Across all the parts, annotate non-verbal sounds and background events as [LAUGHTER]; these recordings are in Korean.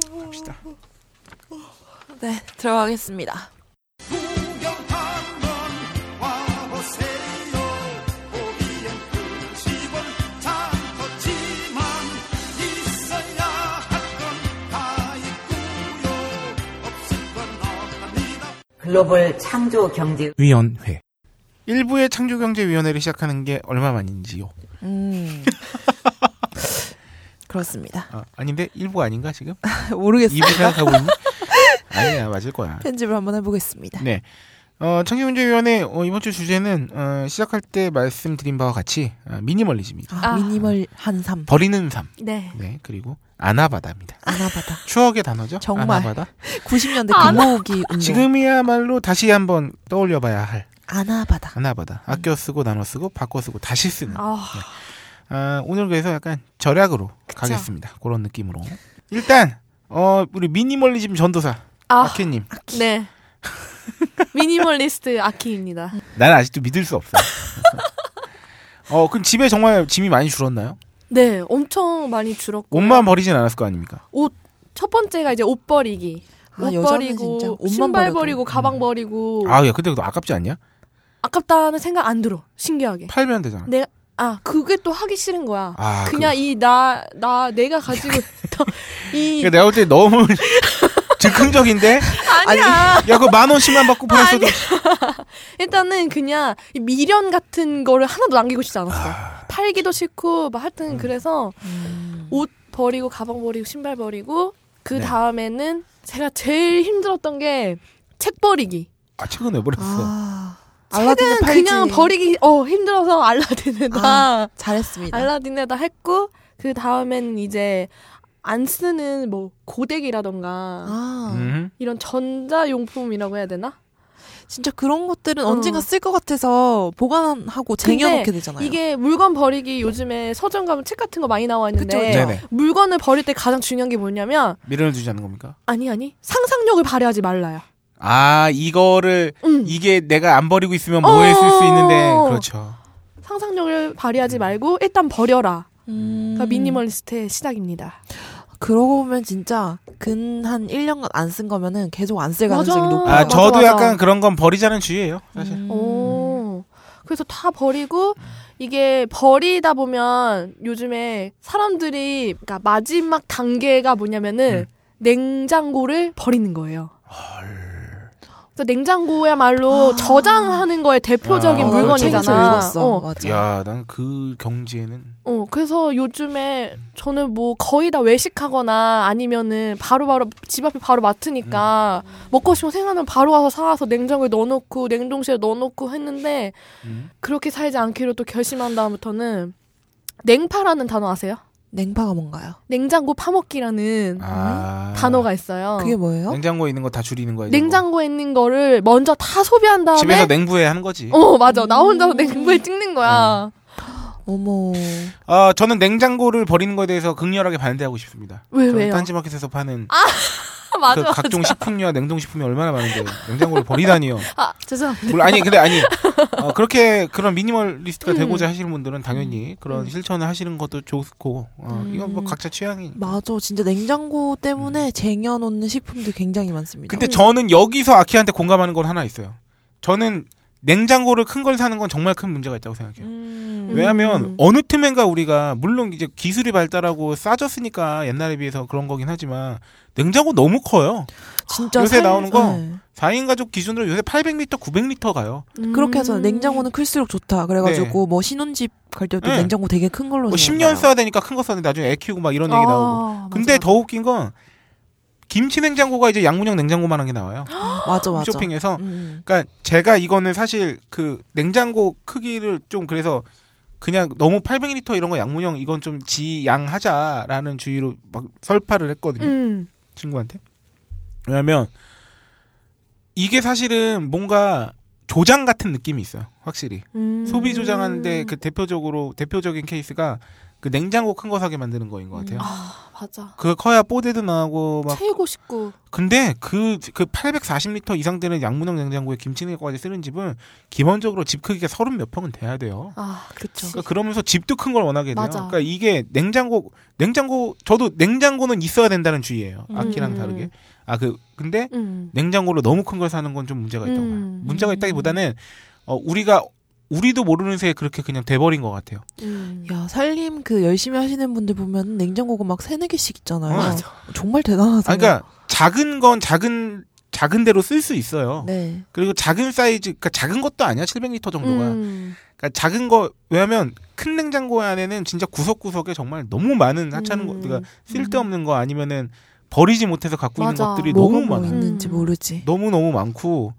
갑시다. 네, 들어가겠습니다. 글로벌 창조 경제 위원회. 일부의 창조경제위원회를 시작하는 게 얼마 만인지요? 음. [LAUGHS] 그렇습니다. 아, 아닌데 일부 아닌가 지금? [LAUGHS] 모르겠어요. 2부 생각하고 있니? [LAUGHS] 아니야 맞을 거야. 편집을 한번 해보겠습니다. 네. 어, 창조경제위원회 어, 이번 주 주제는 어, 시작할 때 말씀드린 바와 같이 어, 미니멀리즘입니다. 아, 아. 미니멀 한 삶. 버리는 삶. 네. 네. 그리고 아나바다입니다. 아나바다. 추억의 단어죠. 정말. 아나바다. 90년대 아, 금모으기 운동. 지금이야말로 다시 한번 떠올려봐야 할 아나바다. 아나바다. 아껴 쓰고 나눠 쓰고 바꿔 쓰고 다시 쓰는. 아, 아, 오늘 그래서 약간 절약으로 가겠습니다. 그런 느낌으로. 일단 어 우리 미니멀리즘 전도사 아, 아케님. 네. [LAUGHS] 미니멀리스트 아키입니다. 나는 아직도 믿을 수 없어. [LAUGHS] 어, 그럼 집에 정말 짐이 많이 줄었나요? 네, 엄청 많이 줄었고. 옷만 버리진 않았을 거 아닙니까? 첫 번째가 이제 옷 버리기. 아, 옷 버리고 신발 버려도. 버리고 가방 버리고 아, 야, 근데 그거 아깝지 않냐? 아깝다는 생각 안 들어. 신기하게. 팔면 되잖아. 내가 아 그게 또 하기 싫은 거야. 아, 그냥 이나나 내가 가지고 있던 [LAUGHS] 이 그, 내가 볼 때 너무 [LAUGHS] 즉흥적인데? 아니야. 야, 그거 만 원씩만 받고 팔았어도. [LAUGHS] 일단은 그냥 이 미련 같은 거를 하나도 남기고 싶지 않았어. 아. 팔기도 싫고 막 하여튼 그래서 음. 옷 버리고 가방 버리고 신발 버리고 그 네. 다음에는 제가 제일 힘들었던 게 책 버리기. 아, 책은 왜 버렸어? 아. 팔지. 그냥 버리기 어 힘들어서 알라딘에다 아, 잘했습니다. 알라딘에다 했고 그 다음에는 이제 안 쓰는 뭐 고데기라던가 아, 음. 이런 전자용품이라고 해야 되나? 진짜 그런 것들은 어. 언젠가 쓸 것 같아서 보관하고 쟁여놓게 되잖아요. 이게 물건 버리기 요즘에 서점 가면 책 같은 거 많이 나와 있는데 그쵸. 물건을 버릴 때 가장 중요한 게 뭐냐면 미련을 두지 않는 겁니까? 아니 아니 상상력을 발휘하지 말라요. 아, 이거를, 응. 이게 내가 안 버리고 있으면 뭐에 쓸수 있는데, 어. 그렇죠. 상상력을 발휘하지 말고 일단 버려라. 음. 가 미니멀리스트의 시작입니다. 그러고 보면 진짜 근 한 1년간 안 쓴 거면은 계속 안 쓸. 가능성이 높아요. 아, 맞아, 저도 맞아. 약간 그런 건 버리자는 주의예요, 사실. 음. 오. 그래서 다 버리고 이게 버리다 보면 요즘에 사람들이 그러니까 마지막 단계가 뭐냐면은 음. 냉장고를 버리는 거예요. 그래서 냉장고야말로 아. 저장하는 거에 대표적인 아, 물건이잖아. 어. 야, 난 그 경지에는. 어, 그래서 요즘에 저는 뭐 거의 다 외식하거나 아니면은 바로바로 집 앞에 바로 마트니까 먹고 싶으면 생각나면 바로 가서 사와서 냉장고에 넣어놓고 냉동실에 넣어놓고 했는데 음. 그렇게 살지 않기로 또 결심한 다음부터는 냉파라는 단어 아세요? 냉파가 뭔가요? 냉장고 파먹기라는 아. 단어가 있어요. 그게 뭐예요? 냉장고에 있는 거 다 줄이는. 이런 냉장고에 있는 거를 먼저 다 소비한 거. 다음에 집에서 냉부에 하는 거지. 어 맞아 나 혼자서 음. 냉장고에 찍는 거야. 어머. 어, 저는 냉장고를 버리는 거에 대해서 극렬하게 반대하고 싶습니다. 왜 왜요? 딴지마켓에서 파는 [LAUGHS] 맞아 그 맞아. 각종 식품류와 냉동식품이 얼마나 많은데 냉장고를 버리다니요. 아 죄송합니다. 물론 아니 근데 아니 [LAUGHS] 어, 그렇게 그런 미니멀리스트가 음. 되고자 하시는 분들은 당연히 그런 음. 실천을 하시는 것도 좋고 어, 음. 이건 뭐 각자 취향이. 맞아. 진짜 냉장고 때문에 쟁여놓는 식품도 굉장히 많습니다. 근데 저는 여기서 아키한테 공감하는 건 하나 있어요. 저는 냉장고를 큰 걸 사는 건 정말 큰 문제가 있다고 생각해요. 음. 왜냐하면 음. 어느 틈엔가 우리가 물론 이제 기술이 발달하고 싸졌으니까 옛날에 비해서 그런 거긴 하지만 냉장고 너무 커요. 진짜 요새 나오는 거? 네. 4인 가족 기준으로 요새 800리터, 900리터 가요. 그렇게 하잖아요. 음. 냉장고는 클수록 좋다. 그래가지고 뭐 신혼집 갈 때도 네. 냉장고 되게 큰 걸로. 뭐 내요. 10년 써야 되니까 큰거 썼는데 나중에 애 키우고 막 이런 얘기 나오고. 근데 맞아. 더 웃긴 건 김치 냉장고가 이제 양문형 냉장고만한 게 나와요. [GASPS] 맞아 맞아. 쇼핑에서. 음. 그러니까 제가 이거는 사실 그 냉장고 크기를 좀 그래서 그냥 너무 800리터 이런 거 양문형 이건 좀 지양하자라는 주의로 막 설파를 했거든요. 음. 친구한테. 왜냐면 이게 사실은 뭔가 조장 같은 느낌이 있어요. 확실히. 음. 소비 조장하는데 그 대표적으로 대표적인 케이스가 그 냉장고 큰 거 사게 만드는 거인 것 같아요. 아 맞아. 그거 커야 뽀대도 나고 막 최고 식구. 근데 그, 그 840리터 이상 되는 양문형 냉장고에 김치 냉장고까지 쓰는 집은 기본적으로 집 크기가 서른 몇 평은 돼야 돼요. 아 그쵸. 그러니까 그러면서 집도 큰 걸 원하게 돼요. 맞아. 그러니까 이게 냉장고, 냉장고, 저도 냉장고는 있어야 된다는 주의예요. 음. 아키랑 다르게. 아, 그, 근데 음. 냉장고로 너무 큰 걸 사는 건 좀 문제가 있다고 봐요. 음. 문제가 있다기보다는, 어, 우리가, 우리도 모르는 새에 그렇게 그냥 돼버린 것 같아요. 음. 야 살림 그 열심히 하시는 분들 보면 냉장고가 막 세네 개씩 있잖아요. 어. 정말 대단하세요. 아, 그러니까 작은 건 작은, 작은 대로 쓸 수 있어요. 네. 그리고 작은 사이즈, 그러니까 작은 것도 아니야. 700리터 정도가. 음. 그러니까 작은 거 왜냐하면 큰 냉장고 안에는 진짜 구석구석에 정말 너무 많은 하찮은 거, 음. 그러니까 쓸데없는 거 아니면은 버리지 못해서 갖고 있는 맞아. 것들이 뭐가 너무 뭐 많아요. 있는지 음. 모르지. 너무 너무 많고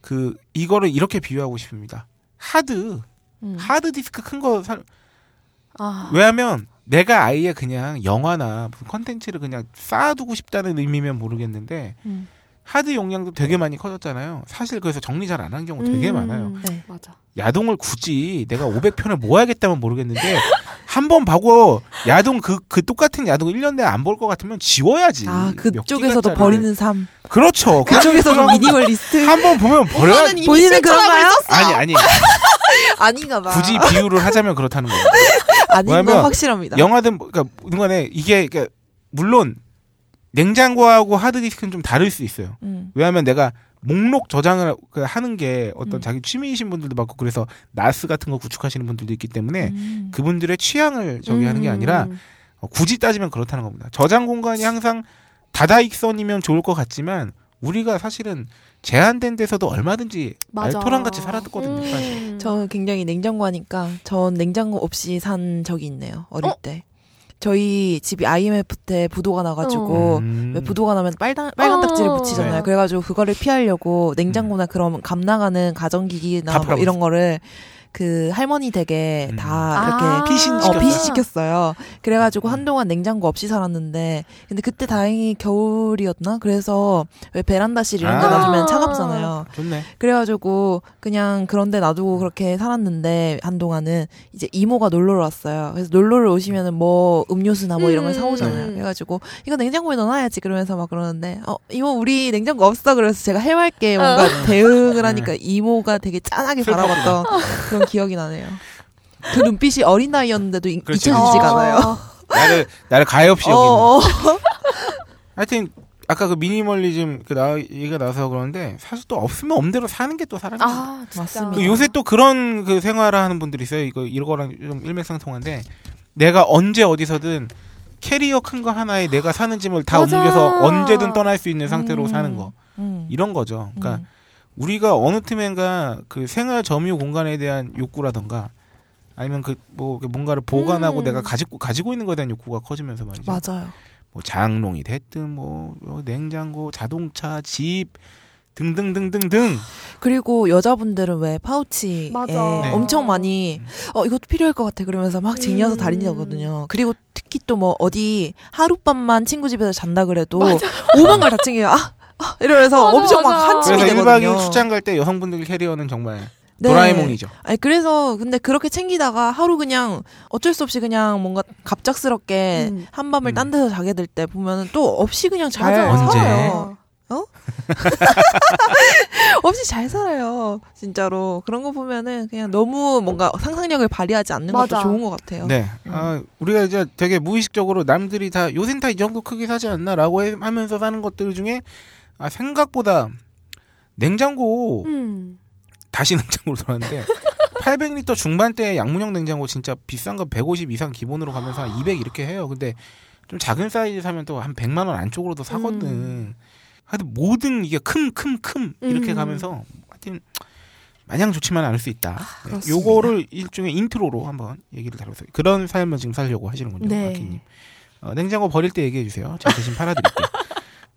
그 이거를 이렇게 비유하고 싶습니다. 하드 음. 하드 디스크 큰 거 살. 아. 왜냐하면 내가 아예 그냥 영화나 무슨 컨텐츠를 그냥 쌓아두고 싶다는 의미면 모르겠는데 음. 하드 용량도 되게 많이 커졌잖아요. 사실 그래서 정리 잘 안 한 경우 되게 음. 많아요. 네. 맞아. 야동을 굳이 내가 500편을 모아야겠다면 모르겠는데 [LAUGHS] 한번 보고 야동 그, 그 똑같은 야동 1년 내에 안 볼 것 같으면 지워야지. 아몇 그쪽에서도. 버리는 삶. 그렇죠. [LAUGHS] 그쪽에서도 미니멀리스트. 한 번 보면 버려야 본인은 그런가요? 아니 아니 [LAUGHS] 아닌가 봐. 굳이 비유를 하자면 그렇다는 거예요. 아닌 건 확실합니다. 영화든 뭐- 그러니까 중간에 이게 그러니까 물론 냉장고하고 하드디스크는 좀 다를 수 있어요. 음. 왜냐하면 내가 목록 저장을 그 하는 게 어떤 음. 자기 취미이신 분들도 많고 그래서 나스 같은 거 구축하시는 분들도 있기 때문에 음. 그분들의 취향을 저기 하는 게 아니라 음. 어, 굳이 따지면 그렇다는 겁니다. 저장 공간이 항상 다다익선이면 좋을 것 같지만 우리가 사실은 제한된 데서도 얼마든지 맞아. 알토란 같이 살았거든요. 음. 저 굉장히 냉장고 하니까 전 냉장고 없이 산 적이 있네요. 어릴 어? 때. 저희 집이 IMF 때 부도가 나가지고 음. 왜 부도가 나면 빨간 빨간 딱지를 어. 붙이잖아요. 네. 그래가지고 그거를 피하려고 냉장고나 그런 감 나가는 가전기기나 다 뭐. 이런 거를 그 할머니 댁에 음. 다 이렇게 아. 피신 어, 시켰어요? 그래가지고 한동안 냉장고 없이 살았는데, 근데 그때 다행히 겨울이었나? 그래서 왜 베란다실 이런 데 아. 놔두면 차갑잖아요. 좋네. 그래가지고 그냥 그런데 놔두고 그렇게 살았는데 한동안은 이제 이모가 놀러 왔어요. 그래서 놀러를 오시면은 뭐 음료수나 뭐 이런 걸 음. 사오잖아요. 네. 그래가지고 이거 냉장고에 넣어놔야지 그러면서 막 그러는데 어 이모 우리 냉장고 없어 그래서 제가 해맑게 뭔가 어. [LAUGHS] 대응을 하니까 이모가 되게 짠하게 바라봤던 [LAUGHS] 그런 기억이 나네요. 그 눈빛이 어린 나이였는데도 그렇지. 잊혀지지가 어. 않아요. 나를 나를 가해 없이 여기는. 어, 어. 하여튼 아까 그 미니멀리즘 그 나, 얘기가 나와서 그러는데 사실 또 없으면 없는 대로 사는 게 또 사람이에요. 아. 맞습니다. 그 요새 또 그런 그 생활을 하는 분들이 있어요. 이거 이거랑 좀 일맥상통한데 내가 언제 어디서든 캐리어 큰 거 하나에 내가 사는 짐을 다 맞아. 옮겨서 언제든 떠날 수 있는 상태로 음. 사는 거 음. 이런 거죠. 그러니까 음. 우리가 어느 틈엔가 그 생활 점유 공간에 대한 욕구라던가 아니면 그 뭐 뭔가를 보관하고 음. 내가 가지고 가지고 있는 거에 대한 욕구가 커지면서 말이죠. 맞아요. 뭐 장롱이 됐든 뭐 냉장고, 자동차, 집 등등등등등 그리고 여자분들은 왜 파우치에 맞아. 네. 엄청 많이 어 이것도 필요할 것 같아 그러면서 막 쟁여서 음. 다니거든요. 그리고 특히 또 뭐 어디 하룻밤만 친구 집에서 잔다 그래도 오만 걸 다 챙겨요. 아, 아 [LAUGHS] 이러면서 맞아, 엄청 막 맞아. 한침이 그래서 1박 되거든요. 2일 출장 갈 때 여성분들 캐리어는 정말 네. 도라에몽이죠. 아니 그래서 근데 그렇게 챙기다가 하루 그냥 어쩔 수 없이 그냥 뭔가 갑작스럽게 음. 한밤을 음. 딴 데서 자게 될 때 보면은 또 없이 그냥 잘. 언제? 살아요. [LAUGHS] 없이 잘 살아요. 진짜로. 그런 거 보면은 그냥 너무 뭔가 상상력을 발휘하지 않는 맞아. 것도 좋은 것 같아요. 네. 음. 아, 우리가 이제 되게 무의식적으로 남들이 다 요새는 다이 정도 크게 사지 않나라고 해- 하면서 사는 것들 중에 아, 생각보다 냉장고 음. 다시 [LAUGHS] 냉장고로 돌아왔는데 800리터 중반대 양문형 냉장고 진짜 비싼 거 150 이상 기본으로 가면서 한 200 이렇게 해요. 근데 좀 작은 사이즈 사면 또 한 100만 원 안쪽으로도 사거든. 음. 하여튼 모든 이게 큼큼큼 이렇게 음. 가면서 하여튼 마냥 좋지만 않을 수 있다. 네. 아, 그렇습니다. 요거를 일종의 intro로 한번 얘기를 다뤄서 그런 삶을 지금 살려고 하시는군요. 네. 아키님. 어, 냉장고 버릴 때 얘기해 주세요. 제가 대신 팔아드릴게요. [LAUGHS]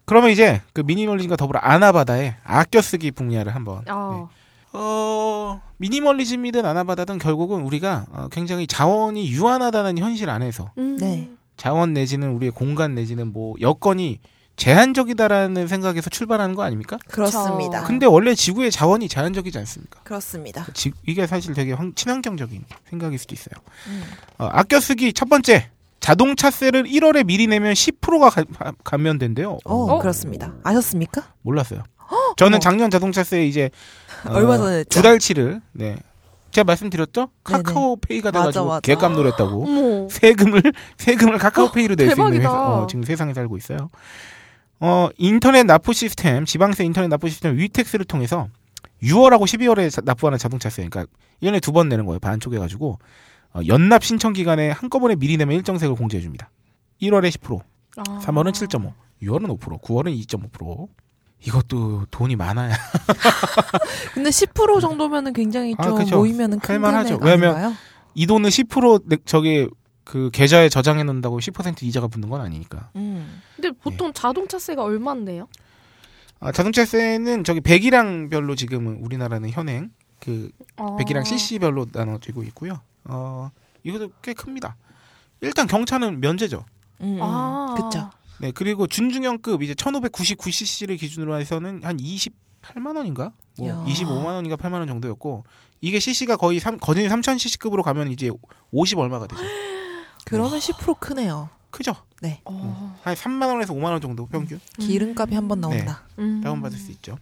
그러면 이제 그 미니멀리즘과 더불어 아나바다의 아껴 쓰기 분야를 한번 어. 어, 미니멀리즘이든 아나바다든 결국은 우리가 어, 굉장히 자원이 유한하다는 현실 안에서 음. 네. 자원 내지는 우리의 공간 내지는 뭐 여건이 제한적이다라는 생각에서 출발하는 거 아닙니까? 그렇습니다. 근데 원래 지구의 자원이 제한적이지 않습니까? 그렇습니다. 지- 이게 사실 되게 환- 친환경적인 생각일 수도 있어요. 음. 어, 아껴 쓰기 첫 번째. 자동차세를 1월에 미리 내면 10%가 가, 감면된대요. 어, 어? 그렇습니다. 아셨습니까? 몰랐어요. 저는 어머. 작년 자동차세 이제 어, [LAUGHS] 얼마 전에 했죠? 두 달치를 네. 제가 말씀드렸죠? 카카오페이가 돼가지고 맞아. 개값 노렸다고 어머. 세금을 [LAUGHS] 세금을 카카오페이로 낼 수 있는. 회사, 어, 지금 세상에 살고 있어요. 어 인터넷 납부 시스템 지방세 인터넷 납부 시스템 위텍스를 통해서 6월하고 12월에 자- 납부하는 자동차세 그러니까 1년에 두 번 내는 거예요 반 쪼개가지고 어, 연납 신청 기간에 한꺼번에 미리 내면 일정세를 공제해 줍니다. 1월에 10%, 아. 3월은 7.5, 6월은 5%, 9월은 2.5%. 이것도 돈이 많아야 [LAUGHS] 근데 10% 정도면은 굉장히 아, 좀 그쵸. 모이면은 큰 할만하죠. 왜냐면 아닌가요? 이 돈을 10% 내- 저기 그 계좌에 저장해 놓는다고 10% 이자가 붙는 건 아니니까. 음. 근데 보통 자동차세가 얼마인데요? 아, 자동차세는 저기 배기량별로 지금은 우리나라는 현행 그 아. 배기량 CC별로 나눠지고 있고요. 어 이것도 꽤 큽니다. 일단 경차는 면제죠. 음, 음. 아. 그쵸. 네 그리고 준중형급 이제 1599cc를 기준으로 해서는 한 28만 원인가? 뭐 야. 25만 원인가 8만 원 정도였고 이게 cc가 거의 3, 거진 3000cc급으로 가면 이제 50 얼마가 되죠. [GASPS] 그러면 10% 크네요. 크죠? 어. 한 3만 원에서 5만 원 정도 평균 기름값이 한 번 나온다. 음. 다운 받을 수 있죠.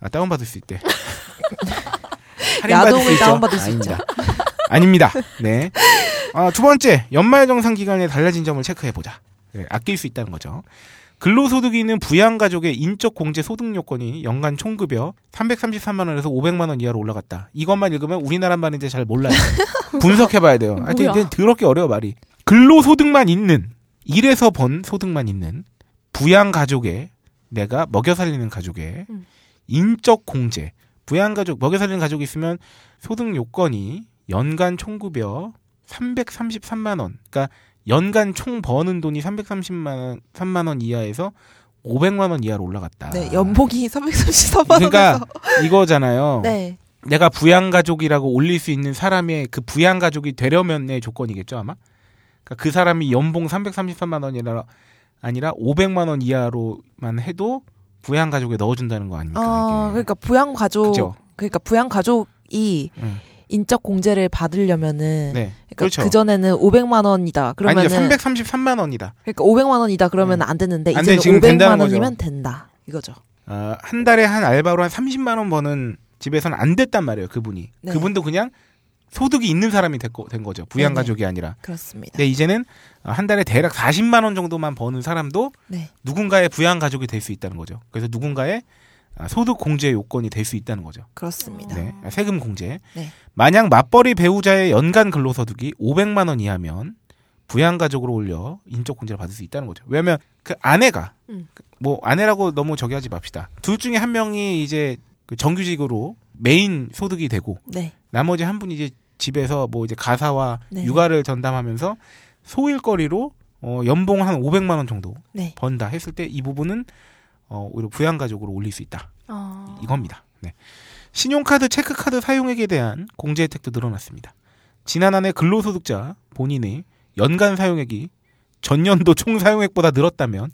아 다운 받을 수 있대. [LAUGHS] 야동을 있죠? 다운 받을 수 아닙니다. 아닙니다. [LAUGHS] 네. 아, 두 번째 연말 정산 기간에 달라진 점을 체크해 보자. 네, 아낄 수 있다는 거죠. 근로소득이 있는 부양가족의 인적 공제 소득 요건이 연간 총급여 333만 원에서 500만 원 이하로 올라갔다. 이것만 읽으면 우리나라 말인지 잘 몰라요. [LAUGHS] 분석해 봐야 돼요. 하여튼? 이게 더럽게 어려워 말이. 근로소득만 있는 일에서 번 소득만 있는 부양가족의 내가 먹여 살리는 가족의 음. 인적 공제 부양가족 먹여 살리는 가족이 있으면 소득 요건이 연간 총급여 333만 원. 그러니까 연간 총 버는 돈이 330만 원, 3만 원 이하에서 500만 원 이하로 올라갔다. 네, 연봉이 334만 원에서. 그러니까 이거잖아요. [LAUGHS] 네. 내가 부양가족이라고 올릴 수 있는 사람의 그 부양가족이 되려면의 조건이겠죠, 아마? 그러니까 그 사람이 연봉 333만 원이라 아니라 500만 원 이하로만 해도 부양가족에 넣어준다는 거 아닙니까? 아, 이게. 그러니까 부양 가족 그죠? 그러니까 부양 가족이 응. 인적 공제를 받으려면은 네. 그러니까 그렇죠. 그 전에는 500만 원이다. 그러면은 아니죠. 333만 원이다. 그러니까 500만 원이다. 그러면 음. 안 되는데 안 돼, 이제는 지금 500만 된다는 원이면 거죠. 된다. 이거죠. 어, 한 달에 한 알바로 한 30만 원 버는 집에서는 안 됐단 말이에요. 그분이. 네. 그분도 그냥 소득이 있는 사람이 됐고, 된 거죠. 부양. 가족이 아니라. 그렇습니다. 근데 이제는 어, 한 달에 대략 40만 원 정도만 버는 사람도 네. 누군가의 부양 가족이 될 수 있다는 거죠. 그래서 누군가의 아, 소득 공제 요건이 될 수 있다는 거죠. 그렇습니다. 네. 아, 세금 공제. 네. 만약 맞벌이 배우자의 연간 근로소득이 500만 원 이하면 부양 가족으로 올려 인적 공제를 받을 수 있다는 거죠. 왜냐하면 그 아내가 음. 뭐 아내라고 너무 저기 하지 맙시다. 둘 중에 한 명이 이제 그 정규직으로 메인 소득이 되고 네. 나머지 한 분이 이제 집에서 뭐 이제 가사와 네. 육아를 전담하면서 소일거리로 어 연봉 한 500만 원 정도 네. 번다 했을 때 이 부분은 어 오히려 부양 가족으로 올릴 수 있다. 아. 이겁니다. 네. 신용카드, 체크카드 사용액에 대한 공제 혜택도 늘어났습니다. 지난 한 해 근로소득자 본인의 연간 사용액이 전년도 총 사용액보다 늘었다면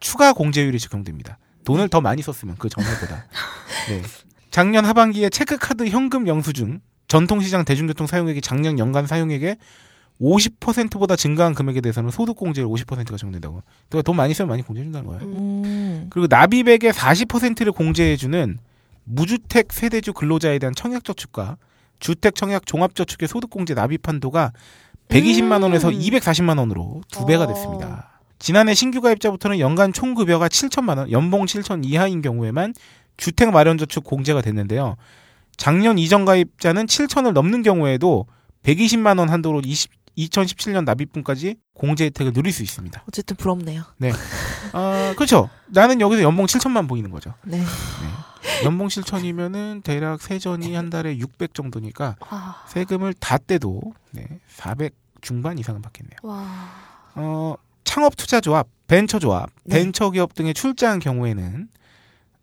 추가 공제율이 적용됩니다. 돈을 더 많이 썼으면 그 전년보다. [LAUGHS] 네. 작년 하반기에 체크카드 현금 영수증 전통시장 대중교통 사용액이 작년 연간 사용액의 50%보다 증가한 금액에 대해서는 소득공제율 50%가 적용된다고. 그러니까 돈 많이 쓰면 많이 공제해준다는 거예요. 음. 그리고 납입액의 40%를 공제해주는 무주택 세대주 근로자에 대한 청약저축과 주택 청약 종합저축의 소득공제 납입 한도가 120만 원에서 음. 240만 원으로 두 배가 어. 됐습니다. 지난해 신규 가입자부터는 연간 총 급여가 7천만 원, 연봉 7천 이하인 경우에만 주택 마련 저축 공제가 됐는데요. 작년 이전 가입자는 7천을 넘는 경우에도 120만 원 한도로 20, 2017년 납입분까지 공제 혜택을 누릴 수 있습니다. 어쨌든 부럽네요. [LAUGHS] 아, 그렇죠. 나는 여기서 연봉 7천만 보이는 거죠. 네. 네. 연봉 7천이면은 대략 세전이 한 달에 600 정도니까 와. 세금을 다 떼도 네, 400 중반 이상은 받겠네요. 와. 어, 창업 투자 조합, 벤처 조합, 네. 벤처 기업 등에 출자한 경우에는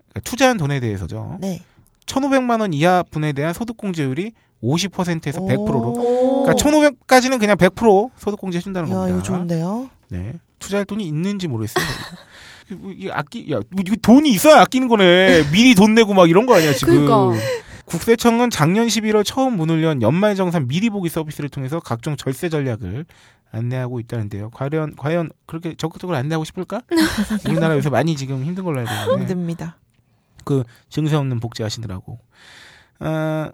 그러니까 투자한 돈에 대해서죠. 네. 1,500만 원 이하 분에 대한 소득 공제율이 50%에서 100%로 오. 그러니까 1,500까지는 그냥 100% 소득 공제 해 준다는 야, 겁니다. 이거 좋은데요? 네. 투자할 돈이 있는지 모르겠어요. [LAUGHS] 이거 이게 아끼, 야, 뭐 이거 돈이 있어야 아끼는 거네. 미리 돈 내고 막 이런 거 아니야, 지금. 그러니까. 국세청은 작년 11월 처음 문을 연 연말정산 미리 보기 서비스를 통해서 각종 절세 전략을 안내하고 있다는데요. 과연, 과연 그렇게 적극적으로 안내하고 싶을까? [LAUGHS] 우리나라 요새 많이 지금 힘든 걸로 알고 있는데. 힘듭니다. 그 증세 없는 복제하시느라고. 어,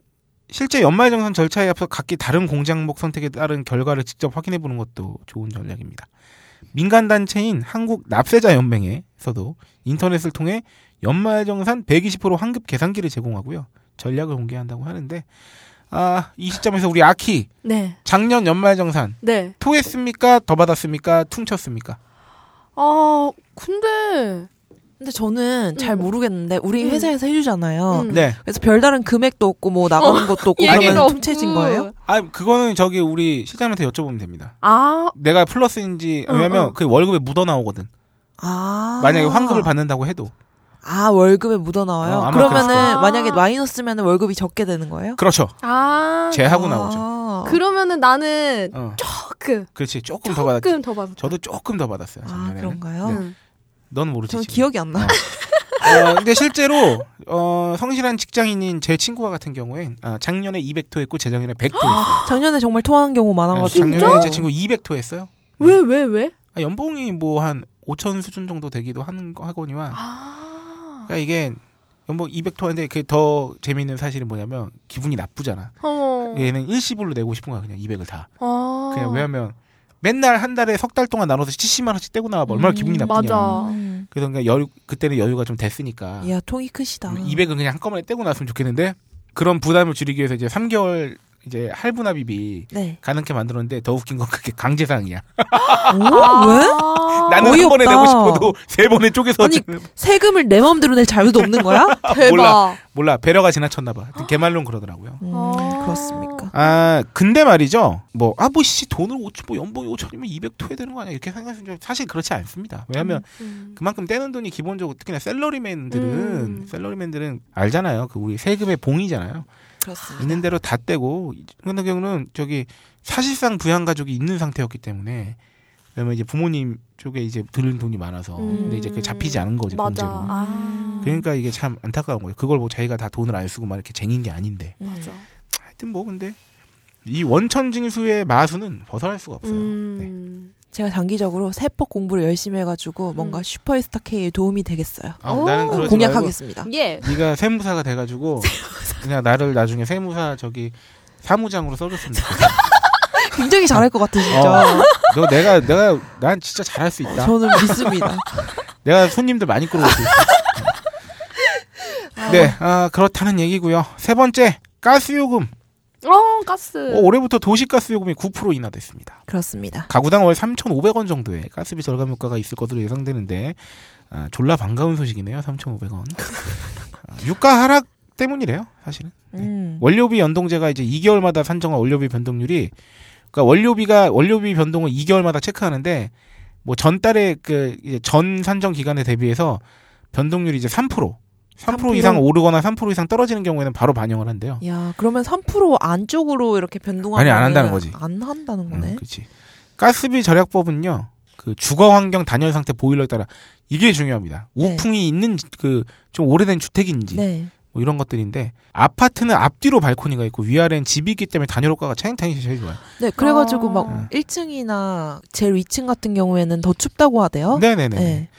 실제 연말정산 절차에 앞서 각기 다른 공장목 선택에 따른 결과를 직접 확인해 보는 것도 좋은 전략입니다. 민간 단체인 한국 납세자 연맹에서도 인터넷을 통해 연말정산 120% 환급 계산기를 제공하고요. 전략을 공개한다고 하는데 아, 이 시점에서 우리 아키 네. 작년 연말정산 네. 토했습니까? 더 받았습니까? 퉁쳤습니까? 아, 근데. 근데 저는 잘 음. 모르겠는데 우리 음. 회사에서 해주잖아요. 음. 네. 그래서 별다른 금액도 없고 뭐 나가는 것도 없고 [LAUGHS] 그러면 없고. 퉁쳐진 거예요? 아, 그거는 저기 우리 실장한테 여쭤보면 됩니다. 아, 내가 플러스인지 어, 왜냐면 어. 그 월급에 묻어 나오거든. 아 만약에 환급을 받는다고 해도 아 월급에 묻어 나와요. 어, 그러면은. 만약에 마이너스면 월급이 적게 되는 거예요? 그렇죠. 아. 제하고 나오죠. 아. 그러면 나는 어, 조금, 그렇지. 조금 더 받았. 조금 더 받았다. 저도 조금 더 받았어요. 아 작년에는. 그런가요? 네. 응. 넌 모르지. 저는 지금. 기억이 안 나. 요 [LAUGHS] 어, 근데 실제로 어, 성실한 직장인인 제 친구와 같은 경우엔 아, 작년에 200토 했고 재작년에 100토 했어요. 작년에 정말 토하는 경우 많아가지고 작년에 제 친구 200토 했어요. 왜, 왜, 왜? 아, 연봉이 뭐 한 5천 수준 정도 되기도 하는 거 하거니와. 아. 그러니까 이게 연봉 200토 하는데 그 더 재미있는 사실은 뭐냐면 기분이 나쁘잖아. 어머. 얘는 일시불로 내고 싶은 거야 그냥 200을 다. 아. 그냥 왜냐면 맨날 한 달에 석 달 동안 나눠서 70만 원씩 떼고 나와 얼마나 음, 기분이 나쁘냐. 맞아. 음. 그래서 그냥 여유 그때는 여유가 좀 됐으니까 이야 통이 크시다. 200은 그냥 한꺼번에 떼고 나왔으면 좋겠는데 그런 부담을 줄이기 위해서 이제 3개월 이제 할부납입이 네. 가능하게 만들었는데 더 웃긴 건 그게 강제상이야. 오 아. 왜? 나는 한 어이없다. 번에 내고 싶어도 세 번에 쪼개서 아니, 주는- 세금을 내 마음대로 낼 자유도 없는 거야? [LAUGHS] 대박. 몰라. 몰라 배려가 지나쳤나 봐. 개말론 그러더라고요. 음, 아. 그렇습니까? 아 근데 말이죠. 뭐 아뭐씨 돈을 5천 뭐 연봉이 5천이면 200 토해야 되는 거 아니야 이렇게 생각하시면 사실 그렇지 않습니다. 왜냐하면 음. 그만큼 떼는 돈이 기본적으로 특히나 셀러리맨들은 음. 셀러리맨들은 알잖아요. 그 우리 세금의 봉이잖아요. 그렇습니다. 있는 대로 다 떼고 이 같은 경우는 저기 사실상 부양 가족이 있는 상태였기 때문에 그러면 이제 부모님 쪽에 이제 들은 돈이 많아서 음. 근데 이제 그게 잡히지 않은 맞아. 공제로. 아. 그러니까 이게 참 안타까운 거예요. 그걸 뭐 자기가 다 돈을 안 쓰고 막 이렇게 쟁인 게 아닌데. 음. 맞아. 하여튼 뭐 근데 이 원천 징수의 마수는 벗어날 수가 없어요. 네. 음. 제가 장기적으로 세법 공부를 열심히 해가지고 뭔가 음. 슈퍼스타 K에 도움이 되겠어요. 아, 오. 나는 그러지 공략하겠습니다. 예. 말고 네가 세무사가 돼가지고 [LAUGHS] 그냥 나를 나중에 세무사 저기 사무장으로 써줬으면 좋겠어. [LAUGHS] 굉장히 잘할 것 같으시죠? 어. 너 내가 내가 난 진짜 잘할 수 있다. 저는 믿습니다. [LAUGHS] 내가 손님들 많이 끌어올 수 있어. 네, 아, 그렇다는 얘기고요. 세 번째 가스요금. 어, 가스. 어, 올해부터 도시가스 요금이 9% 인하됐습니다. 그렇습니다. 가구당 월 3,500원 정도의 가스비 절감 효과가 있을 것으로 예상되는데 아, 졸라 반가운 소식이네요. 3,500원. 아, 유가 하락 때문이래요. 사실은. 음. 원료비 연동제가 이제 2개월마다 산정한 원료비 변동률이 그러니까 원료비가 원료비 변동을 2개월마다 체크하는데 뭐 전달에 그 이제 전 산정 기간에 대비해서 변동률이 이제 3% 3% 3% 이상 오르거나 3% 이상 떨어지는 경우에는 바로 반영을 한대요. 야, 그러면 3% 안쪽으로 이렇게 변동하면 아니, 안 한다는 거지. 안 한다는 거네. 음, 그렇지. 가스비 절약법은요. 그 주거 환경 단열 상태 보일러에 따라 이게 중요합니다. 네. 우풍이 있는 그 좀 오래된 주택인지 네. 뭐 이런 것들인데 아파트는 앞뒤로 발코니가 있고 위아래는 집이 있기 때문에 단열 효과가 차행탕이 제일 좋아요. 네, 그래가지고 아. 막 음. 1층이나 제일 위층 같은 경우에는 더 춥다고 하대요. 네네네. 네.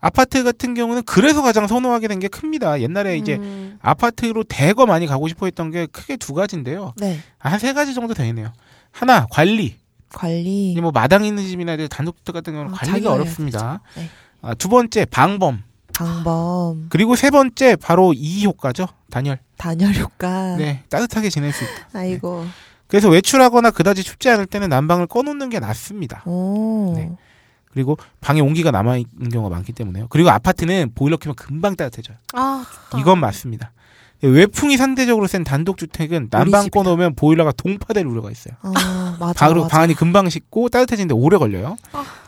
아파트 같은 경우는 그래서 가장 선호하게 된 게 큽니다. 옛날에 이제 음. 아파트로 대거 많이 가고 싶어 했던 게 크게 두 가지인데요. 네. 한 세 가지 정도 되네요. 하나, 관리. 관리. 뭐 마당 있는 집이나 이제 단독주택 같은 경우는 어, 관리가 어렵습니다. 네. 아, 두 번째, 방범. 방범. 그리고 세 번째, 바로 이 효과죠. 단열. 단열 효과. 네, 따뜻하게 지낼 수 있다. 아이고. 그래서 외출하거나 그다지 춥지 않을 때는 난방을 꺼놓는 게 낫습니다. 오. 네. 그리고 방에 온기가 남아 있는 경우가 많기 때문에요. 그리고 아파트는 보일러 켜면 금방 따뜻해져요. 아, 좋다. 이건 맞습니다. 외풍이 상대적으로 센 단독주택은 난방. 꺼놓으면 보일러가 동파될 우려가 있어요. 아, 맞아. 방으로 맞아. 방 안이 금방 식고 따뜻해지는데 오래 걸려요.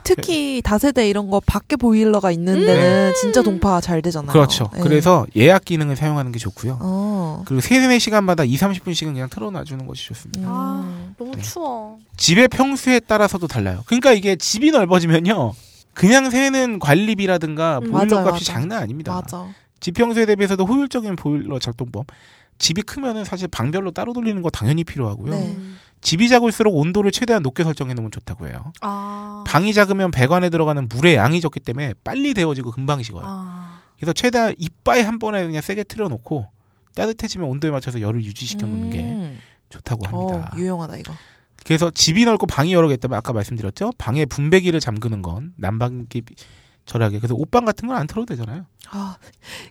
특히 다세대 이런 거 밖에 보일러가 있는 데는 진짜 동파 잘 되잖아요. 그렇죠. 네. 그래서 예약 기능을 사용하는 게 좋고요. 어. 그리고 3, 4시간마다 2, 30분씩은 그냥 틀어놔주는 것이 좋습니다. 아, 음. 너무 네. 추워. 집의 평수에 따라서도 달라요. 그러니까 이게 집이 넓어지면요. 그냥 새는 관리비라든가 음. 보일러 값이 맞아. 장난 아닙니다. 맞아. 지평소에 대비해서도 효율적인 보일러 작동법. 집이 크면은 사실 방별로 따로 돌리는 거 당연히 필요하고요. 네. 음. 집이 작을수록 온도를 최대한 높게 설정해 놓으면 좋다고 해요. 아. 방이 작으면 배관에 들어가는 물의 양이 적기 때문에 빨리 데워지고 금방 식어요. 아. 그래서 최대한 이빠이 한 번에 그냥 세게 틀어놓고 따뜻해지면 온도에 맞춰서 열을 유지시켜 놓는 게 음. 좋다고 어, 합니다. 유용하다 이거. 그래서 집이 넓고 방이 여러 개 있다면 아까 말씀드렸죠. 방에 분배기를 잠그는 건 난방기 절약에 그래서 옷방 같은 건안 틀어도 되잖아요. 아,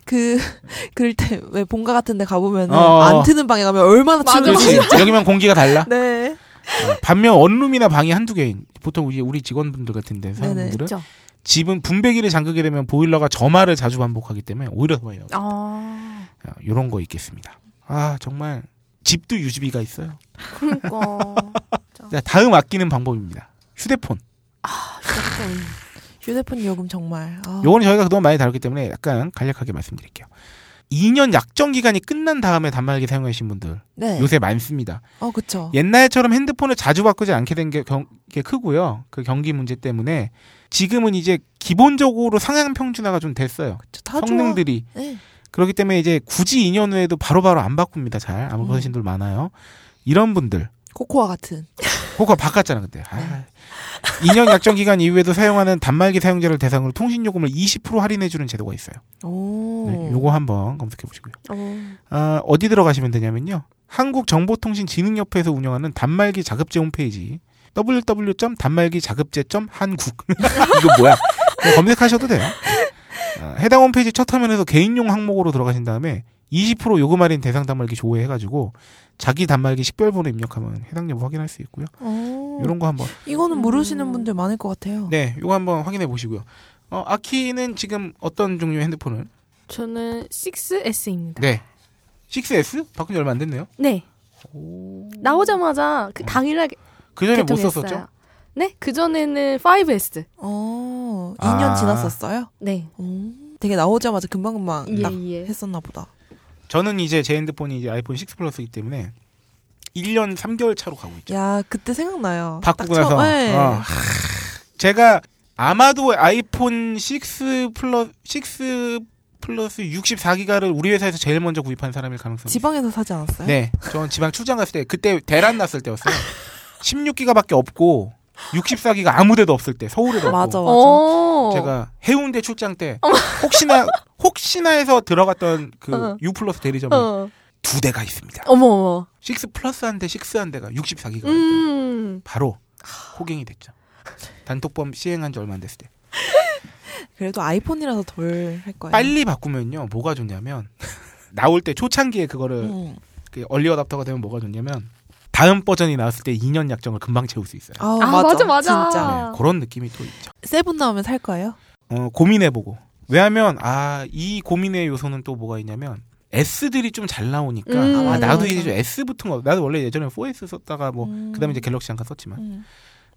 그, [LAUGHS] 그럴 때, 왜 본가 같은 데 가보면, 어. 안 트는 방에 가면 얼마나 추운지. 그렇지. 여기만 공기가 달라. 네. 어, 반면 원룸이나 방이 한두 개인 보통 우리 우리 직원분들 같은 데 사람들은 그렇죠. 집은 분배기를 잠그게 되면 보일러가 점화를 자주 반복하기 때문에 오히려 더 많이. 아. 이런 거 있겠습니다. 아 정말 집도 유지비가 있어요. 그러니까. [LAUGHS] 자, 다음 아끼는 방법입니다. 휴대폰. 조금. 휴대폰 요금 정말. 아. 요거는 저희가 그동안 많이 다뤘기 때문에 약간 간략하게 말씀드릴게요. 2년 약정 기간이 끝난 다음에 단말기 사용하신 분들 네. 요새 많습니다. 어, 그쵸. 옛날처럼 핸드폰을 자주 바꾸지 않게 된게게 크고요. 그 경기 문제 때문에 지금은 이제 기본적으로 상향 평준화가 좀 됐어요. 그쵸. 다 성능들이. 네. 그렇기 때문에 이제 굳이 2년 후에도 바로바로 안 바꿉니다. 잘 아무 음. 그러신 분들 많아요. 이런 분들 코코아 같은. 그거 바꿨잖아 그때. 아, 네. 2년 약정 기간 이후에도 사용하는 단말기 사용자를 대상으로 통신 요금을 20% 할인해 주는 제도가 있어요. 오. 네, 요거 한번 검색해 보시고요. 어. 아, 어디 들어가시면 되냐면요. 한국정보통신진흥협회에서 운영하는 단말기 자급제 홈페이지 www.단말기 자급제.한국 [LAUGHS] 이거 뭐야? 검색하셔도 돼요. 아, 해당 홈페이지 첫 화면에서 개인용 항목으로 들어가신 다음에 20% 요금 할인 대상 단말기 조회 해가지고 자기 단말기 식별번호 입력하면 해당 여부 확인할 수 있고요. 오. 이런 거 한번 이거는 음. 모르시는 분들 많을 것 같아요. 네, 요거 한번 확인해 보시고요. 어, 아키는 지금 어떤 종류의 핸드폰을? 저는 6S입니다. 네. 6S 바꾼 지 얼마 안 됐네요. 네. 나오자마자 그 어. 당일날 그 전에 못 개통했어요. 썼었죠? 네, 그 전에는 5S. 어, 2년 아. 지났었어요? 네. 오. 되게 나오자마자 금방금방 예, 딱 예. 했었나 보다. 저는 이제 제 핸드폰이 이제 아이폰 6 플러스이기 때문에 1년 3개월 차로 가고 있죠. 야, 그때 생각나요. 바꾸고 나서 네. 어, 하, 제가 아마도 아이폰 6 플러스 6 플러스 64기가를 우리 회사에서 제일 먼저 구입한 사람일 가능성이 지방에서 사지 않았어요? 네, 전 지방 출장 갔을 때 그때 대란 났을 때였어요. 16기가밖에 없고 64기가 아무데도 없을 때 서울에도 없고 맞아, 맞아. 어. 제가 해운대 출장 때 혹시나 혹시나 해서 들어갔던 그 어. U 플러스 대리점에 어. 두 대가 있습니다. 어머 어머. 6 플러스 한 대, 6한 대가 64기가 있다. 음. 바로 호갱이 됐죠. 단톡범 시행한 지 얼마 안 됐을 때. [LAUGHS] 그래도 아이폰이라서 덜 할 거예요. 빨리 바꾸면요, 뭐가 좋냐면 나올 때 초창기에 그거를 음. 그 얼리 어답터가 되면 뭐가 좋냐면 다음 버전이 나왔을 때 2년 약정을 금방 채울 수 있어요. 아, 아, 맞아, 맞아, 맞아. 진짜. 네, 그런 느낌이 또 있죠. seven 나오면 살 거예요? 어, 고민해보고. 왜냐하면 아 이 고민의 요소는 또 뭐가 있냐면 S들이 좀 잘 나오니까 음, 아, 나도 맞아. 이제 좀 S 붙은 거 나도 원래 예전에 4S 썼다가 뭐 음. 그다음에 이제 갤럭시 잠깐 썼지만 음.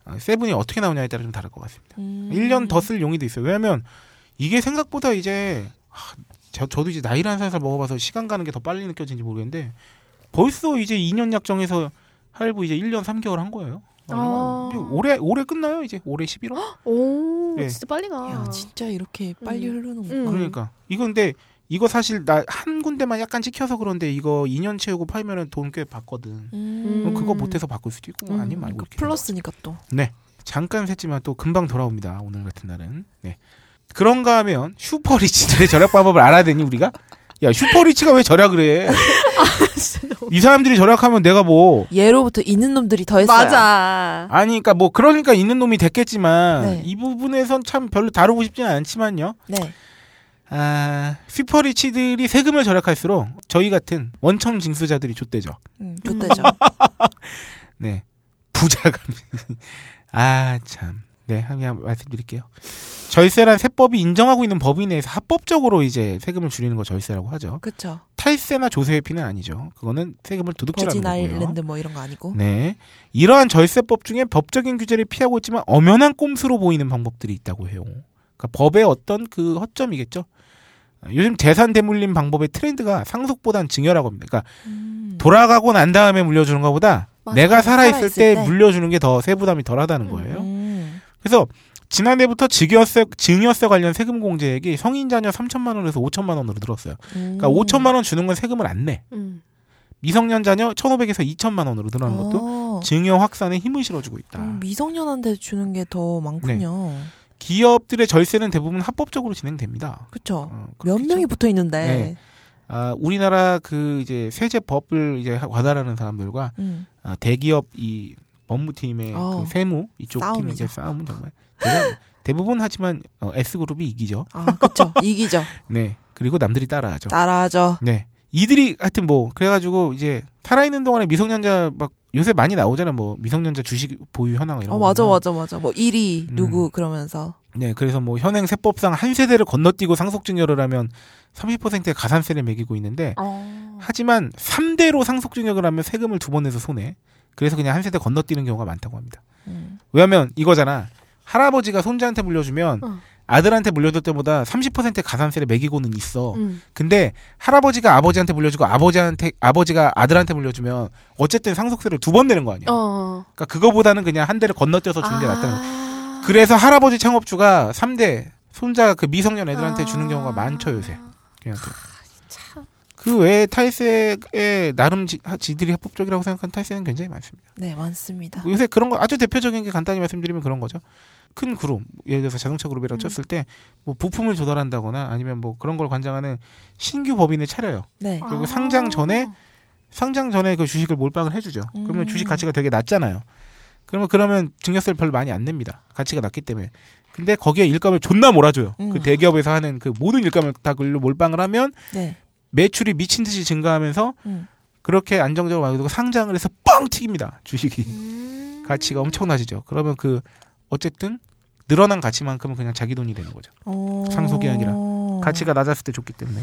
아, seven이 어떻게 나오냐에 따라 좀 다를 것 같습니다. 음. 1년 더 쓸 용의도 있어요. 왜냐하면 이게 생각보다 이제 하, 저, 저도 이제 나이를 한 살살 먹어봐서 시간 가는 게 더 빨리 느껴지는지 모르겠는데 벌써 이제 2년 약정에서 할부 이제 1년 3개월 한 거예요. 어, 아. 올해 올해 끝나요 이제 올해 11월. [GASPS] 오, 네. 진짜 빨리 가. 야, 진짜 이렇게 빨리 음. 흐르는구나. 음. 그러니까 이거 근데 이거 사실 나 한 군데만 약간 찍혀서 그런데 이거 2년 채우고 팔면은 돈 꽤 받거든. 음. 그거 못해서 바꿀 수도 있고 음. 아니면 말고 그러니까 이렇게 플러스니까 또. 네. 잠깐 샜지만 또 금방 돌아옵니다. 오늘 같은 날은. 네. 그런가 하면 슈퍼리치들의 절약 방법을 알아야 되니 우리가? 야 슈퍼리치가 왜 절약을 해? [LAUGHS] 이 사람들이 절약하면 내가 뭐 예로부터 있는 놈들이 더 했어요. 맞아. 아니 그러니까 뭐 그러니까 있는 놈이 됐겠지만 네. 이 부분에선 참 별로 다루고 싶지는 않지만요. 네. 아 슈퍼리치들이 세금을 절약할수록 저희 같은 원청 징수자들이 좆대죠. 음, 좋대죠. [LAUGHS] 네. 부자가. [LAUGHS] 아, 참. 네, 그냥 말씀드릴게요. 절세란 세법이 인정하고 있는 법인 내에서 합법적으로 이제 세금을 줄이는 거 절세라고 하죠. 그쵸. 탈세나 조세 회피는 아니죠. 그거는 세금을 도둑질하는 버진 거고요. 아일랜드 뭐 이런 거 아니고. 네. 이러한 절세법 중에 법적인 규제를 피하고 있지만 엄연한 꼼수로 보이는 방법들이 있다고 해요. 그러니까 법의 어떤 그 허점이겠죠. 요즘 재산 대물림 방법의 트렌드가 상속보단 증여라고 합니다. 그러니까 음. 돌아가고 난 다음에 물려주는 것보다 맞아. 내가 살아있을 살아있을 때, 때. 물려주는 게 더 세부담이 덜하다는 거예요. 음. 그래서 지난해부터 증여세, 증여세 관련 세금 공제액이 성인 자녀 3천만 원에서 5천만 원으로 늘었어요. 음. 그러니까 5천만 원 주는 건 세금을 안 내. 음. 미성년 자녀 1,500에서 2천만 원으로 늘어난 것도 어. 증여 확산에 힘을 실어주고 있다. 음, 미성년한테 주는 게 더 많군요. 네. 기업들의 절세는 대부분 합법적으로 진행됩니다. 그쵸. 어, 몇? 명이 붙어 있는데. 네. 아, 우리나라 그 이제 세제법을 이제 관할하는 사람들과 음. 아, 대기업 이 법무팀의 어. 그 세무 이쪽 팀의 싸움이죠. 싸움은 정말 [LAUGHS] 대부분, 하지만 어, S 그룹이 이기죠. 아, 그쵸. 이기죠. [LAUGHS] 네. 그리고 남들이 따라하죠. 따라하죠. 네. 이들이 하여튼 뭐 그래가지고 이제 살아있는 동안에 미성년자 막 요새 많이 나오잖아 뭐 미성년자 주식 보유 현황 이런 어, 거. 맞아, 보면. 맞아, 맞아. 뭐, 1위, 음. 누구, 그러면서. 네. 그래서 뭐 현행 세법상 한 세대를 건너뛰고 상속증여를 하면 30%의 가산세를 매기고 있는데 어. 하지만 3대로 상속증여를 하면 세금을 두 번 내서 손해. 그래서 그냥 한 세대 건너뛰는 경우가 많다고 합니다. 음. 왜냐면 이거잖아. 할아버지가 손자한테 물려주면 어. 아들한테 물려줄 때보다 30% 가산세를 매기고는 있어. 음. 근데 할아버지가 아버지한테 물려주고 아버지한테 아버지가 아들한테 물려주면 어쨌든 상속세를 두 번 내는 거 아니야. 어. 그러니까 그거보다는 그냥 한 대를 건너뛰어서 주는 게 아. 낫다는 거야. 그래서 할아버지 창업주가 3대 손자 그 미성년 애들한테 주는 경우가 많죠 요새. 그냥. 그 외에 탈세에 나름 지, 지들이 합법적이라고 생각하는 탈세는 굉장히 많습니다. 네, 많습니다. 요새 그런 거 아주 대표적인 게 간단히 말씀드리면 그런 거죠. 큰 그룹 예를 들어서 자동차 그룹이라고 음. 쳤을 때 뭐 부품을 조달한다거나 아니면 뭐 그런 걸 관장하는 신규 법인을 차려요. 네. 그리고 상장 전에 상장 전에 그 주식을 몰빵을 해주죠. 그러면 음. 주식 가치가 되게 낮잖아요. 그러면 그러면 증여세를 별로 많이 안 냅니다. 가치가 낮기 때문에. 근데 거기에 일감을 존나 몰아줘요. 음. 그 대기업에서 하는 그 모든 일감을 다 그걸로 몰빵을 하면 네. 매출이 미친 듯이 증가하면서 음. 그렇게 안정적으로 만들고 상장을 해서 뻥 튀깁니다. 주식이 음. 가치가 엄청나지죠. 그러면 그 어쨌든 늘어난 가치만큼은 그냥 자기 돈이 되는 거죠. 어... 상속이 아니라. 가치가 낮았을 때 좋기 때문에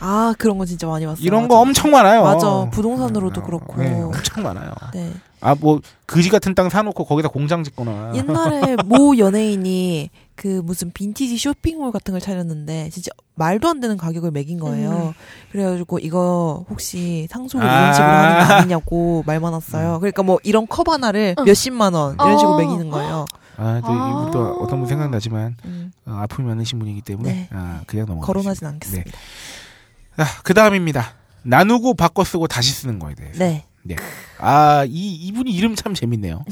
아, 그런 거 진짜 많이 봤어요. 이런 맞아. 거 엄청 많아요. 맞아. 부동산으로도 어, 그렇고. 네, 엄청 많아요. 네. 아뭐 그지 같은 땅 사놓고 거기다 공장 짓거나 옛날에 모 [LAUGHS] 연예인이 그 무슨 빈티지 쇼핑몰 같은 걸 차렸는데 진짜 말도 안 되는 가격을 매긴 거예요. 그래가지고 이거 혹시 상속을 아. 이런 식으로 하는 거 아니냐고 말 많았어요. 그러니까 뭐 이런 컵 하나를 응. 몇십만 원 이런 식으로 어. 매기는 거예요. 아, 또 아. 이분도 어떤 분 생각나지만 음, 어, 아픔이 많으신 분이기 때문에 네. 아, 그냥 넘어가. 거론하진 않겠습니다. 아, 그 다음입니다. 나누고 바꿔 쓰고 다시 쓰는 거에 대해서. 네. 아, 이 이분이 이름 참 재밌네요.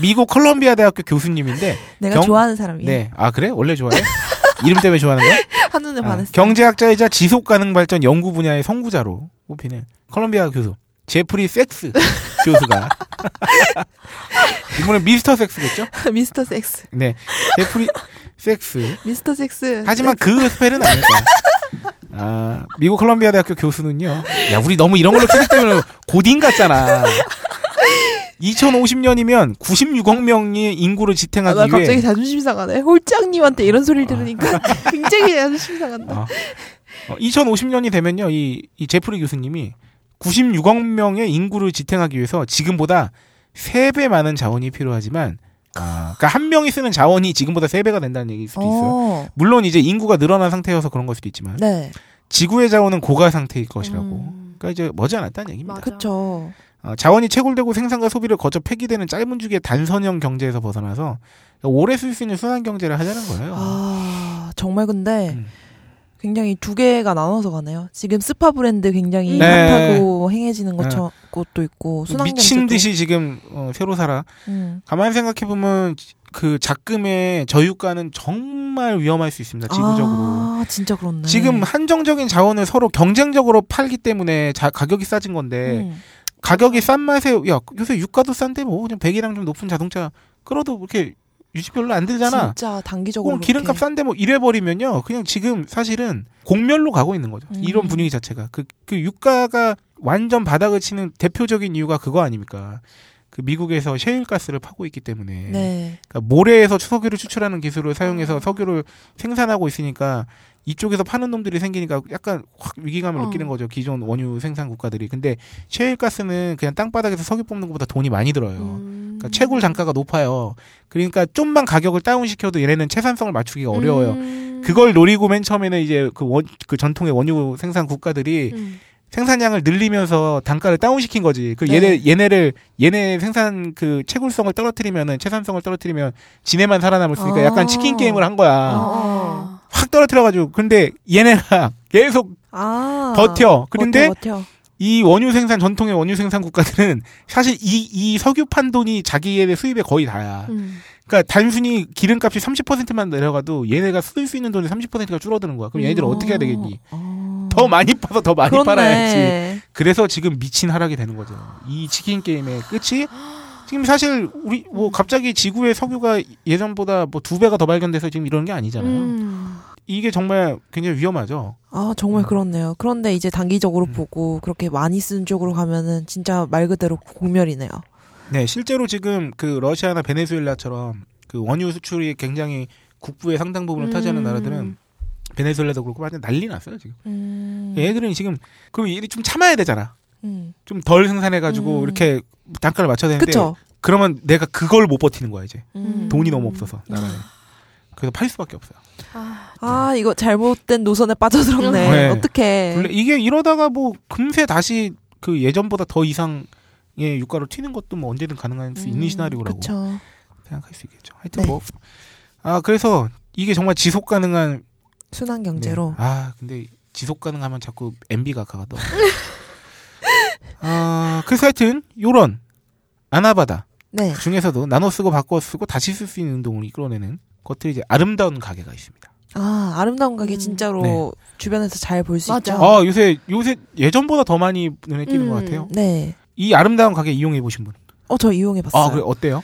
미국 컬럼비아 대학교 교수님인데, 내가 경- 좋아하는 사람이에요. 네, 아 그래? 원래 좋아해? 이름 때문에 좋아하는 거야? [LAUGHS] 한눈에 아, 반했어요. 경제학자이자 지속 가능 발전 연구 분야의 선구자로 꼽히는 컬럼비아 교수 제프리 섹스 교수가 [LAUGHS] 이분은 미스터 섹스겠죠? [LAUGHS] 미스터 섹스. 네, 제프리 섹스. 미스터 섹스. 하지만 그 spell은 아닐 거야. 아, 미국 콜롬비아 대학교 교수는요. 야, 우리 너무 이런 걸로 캐릭 때문에 고딩 같잖아. 2050년이면 96억 명의 인구를 아, 지탱하기 나 갑자기 위해 자존심 상하네. 홀장님한테 이런 소리를 들으니까 [LAUGHS] 굉장히 자존심 상한다. 어, 어, 2050년이 되면요. 이, 이 제프리 교수님이 96억 명의 인구를 지탱하기 위해서 지금보다 3배 많은 자원이 필요하지만 아, 그러니까 한 명이 쓰는 자원이 지금보다 3배가 된다는 얘기일 수도 있어요. 어, 물론 이제 인구가 늘어난 상태여서 그런 걸 수도 있지만 네. 지구의 자원은 고가 상태일 것이라고. 음. 그러니까 이제 머지않았다는 얘기입니다. 어, 자원이 채굴되고 생산과 소비를 거쳐 폐기되는 짧은 주기의 단선형 경제에서 벗어나서 오래 쓸 수 있는 순환 경제를 하자는 거예요. 아, 정말 근데 음. 굉장히 두 개가 나눠서 가네요. 지금 스파 브랜드 굉장히 네. 핫하고 행해지는 것 네. 것도 있고 순환 미친 경제도. 듯이 지금 어, 새로 살아. 음. 가만히 생각해 보면 그 작금의 저유가는 정말 위험할 수 있습니다. 지구적으로. 아, 진짜 그렇네. 지금 한정적인 자원을 서로 경쟁적으로 팔기 때문에 자, 가격이 싸진 건데 음. 가격이 싼 맛에 야 요새 유가도 싼데 뭐 그냥 배기량 좀 높은 자동차 끌어도 그렇게 유지 별로 안 들잖아. 진짜 단기적으로 어, 기름값. 싼데 뭐 이래 버리면요. 그냥 지금 사실은 공멸로 가고 있는 거죠. 음. 이런 분위기 자체가 그, 그 유가가 완전 바닥을 치는 대표적인 이유가 그거 아닙니까? 그 미국에서 셰일가스를 파고 있기 때문에 네. 그러니까 모래에서 석유를 추출하는 기술을 사용해서 석유를 생산하고 있으니까 이쪽에서 파는 놈들이 생기니까 약간 확 위기감을 어. 느끼는 거죠. 기존 원유 생산 국가들이. 근데 셰일가스는 그냥 땅바닥에서 석유 뽑는 것보다 돈이 많이 들어요. 음. 그러니까 채굴 단가가 높아요. 그러니까 좀만 가격을 다운시켜도 얘네는 채산성을 맞추기가 어려워요. 음. 그걸 노리고 맨 처음에는 이제 그 원, 그 전통의 원유 생산 국가들이 음. 생산량을 늘리면서 단가를 다운시킨 거지. 그 네. 얘네 얘네를 얘네 생산 그 채굴성을 떨어뜨리면은 채산성을 떨어뜨리면 지네만 살아남을 수 있으니까 아. 약간 치킨 게임을 한 거야. 어. 확 떨어뜨려가지고 근데 얘네가 [LAUGHS] 계속 아. 버텨. 그런데 버텨, 버텨. 이 원유 생산 전통의 원유 생산 국가들은 사실 이 이 석유 판 돈이 자기의 수입의 거의 다야. 음. 그러니까 단순히 기름값이 30%만 내려가도 얘네가 쓸 수 있는 돈이 30%가 줄어드는 거야. 그럼 얘네들은 음. 어떻게 해야 되겠니? 어. 더 많이 파서 더 많이 그렇네. 팔아야지. 그래서 지금 미친 하락이 되는 거죠. 이 치킨 게임의 끝이 지금 사실 우리 뭐 갑자기 지구의 석유가 예전보다 뭐 두 배가 더 발견돼서 지금 이러는 게 아니잖아요. 음. 이게 정말 굉장히 위험하죠. 아 정말 음. 그렇네요. 그런데 이제 단기적으로 음. 보고 그렇게 많이 쓰는 쪽으로 가면은 진짜 말 그대로 공멸이네요. 네, 실제로 지금 그 러시아나 베네수엘라처럼 그 원유 수출이 굉장히 국부의 상당 부분을 차지하는 음. 나라들은 베네수엘라도 그렇고 완전 난리 났어요 지금. 음. 얘들은 지금 그럼 얘들이 좀 참아야 되잖아. 음. 좀덜 생산해가지고 음. 이렇게 단가를 맞춰야 되는데 그쵸. 그러면 내가 그걸 못 버티는 거야 이제 음. 돈이 너무 없어서 나라에. 그래서 팔 수밖에 없어요. 아, 아 이거 잘못된 노선에 빠져들었네. 네. 어떡해. 원래 이게 이러다가 뭐 금세 다시 그 예전보다 더 이상의 유가로 튀는 것도 뭐 언제든 가능할 수 있는 음, 시나리오라고 그쵸. 생각할 수 있겠죠. 하여튼 네. 뭐 아 그래서 이게 정말 지속 가능한 순환 경제로. 네. 아 근데 지속 가능하면 자꾸 MB가 가도. 아 그래서 하여튼 요런 아나바다 네. 중에서도 나눠 쓰고 바꿔 쓰고 다시 쓸 수 있는 운동을 이끌어내는 것들이 이제 아름다운 가게가 있습니다. 아 아름다운 가게 음. 진짜로 네. 주변에서 잘 볼 수. 있죠. 아 요새 요새 예전보다 더 많이 눈에 띄는 음. 것 같아요. 네. 이 아름다운 가게 이용해 보신 분. 어저 이용해 봤어요. 아 그래 어때요?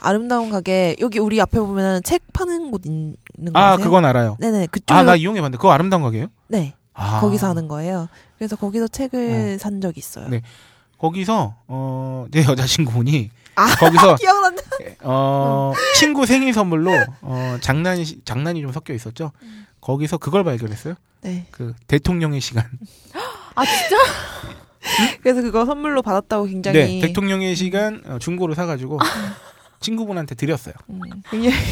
아름다운 가게 여기 우리 앞에 보면은 책 파는 곳 있는 거 아 아세요? 그건 알아요. 네네 그쪽 아나 이용해 봤는데 그거 아름다운 가게예요? 네 아 거기서 하는 거예요. 그래서 거기서 책을 산 적이 있어요. 네. 거기서 어내 여자친구분이 아. [LAUGHS] 거기서 기억난다. 어 친구 생일 선물로 어 장난이 장난이 좀 섞여 있었죠. 거기서 그걸 발견했어요. 네. 그 대통령의 시간. 아 진짜? 그래서 그거 선물로 받았다고 굉장히 네, 대통령의 시간 어, 중고로 사가지고 친구분한테 드렸어요. 음,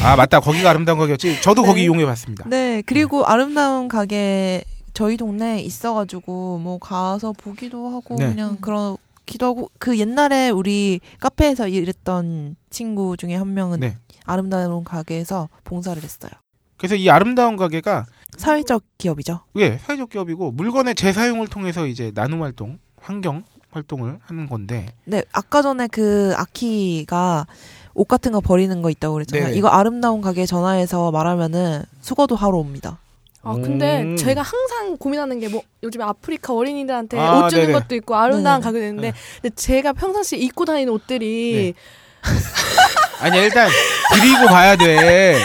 아 맞다, 거기가 아름다운 가게였지. 저도 거기 네. 이용해봤습니다. 네 그리고 아름다운 가게 저희 동네에 있어가지고 뭐 가서 보기도 하고 네. 그냥 그렇기도 하고 그 옛날에 우리 카페에서 일했던 친구 중에 한 명은 네. 아름다운 가게에서 봉사를 했어요. 그래서 이 아름다운 가게가 사회적 기업이죠. 예 사회적 기업이고 물건의 재사용을 통해서 이제 나눔 활동, 환경 활동을 하는 건데 네 아까 전에 그 아키가 옷 같은 거 버리는 거 있다고 그랬잖아요. 네네. 이거 아름다운 가게에 전화해서 말하면은 수거도 하로 옵니다. 아 근데 음. 제가 항상 고민하는 게 뭐 요즘에 아프리카 어린이들한테 아, 옷 주는 네네. 것도 있고 아름다운 네네. 가게 있는데 네. 근데 제가 평상시에 입고 다니는 옷들이 [LAUGHS] 아니 일단 드리고 봐야 돼.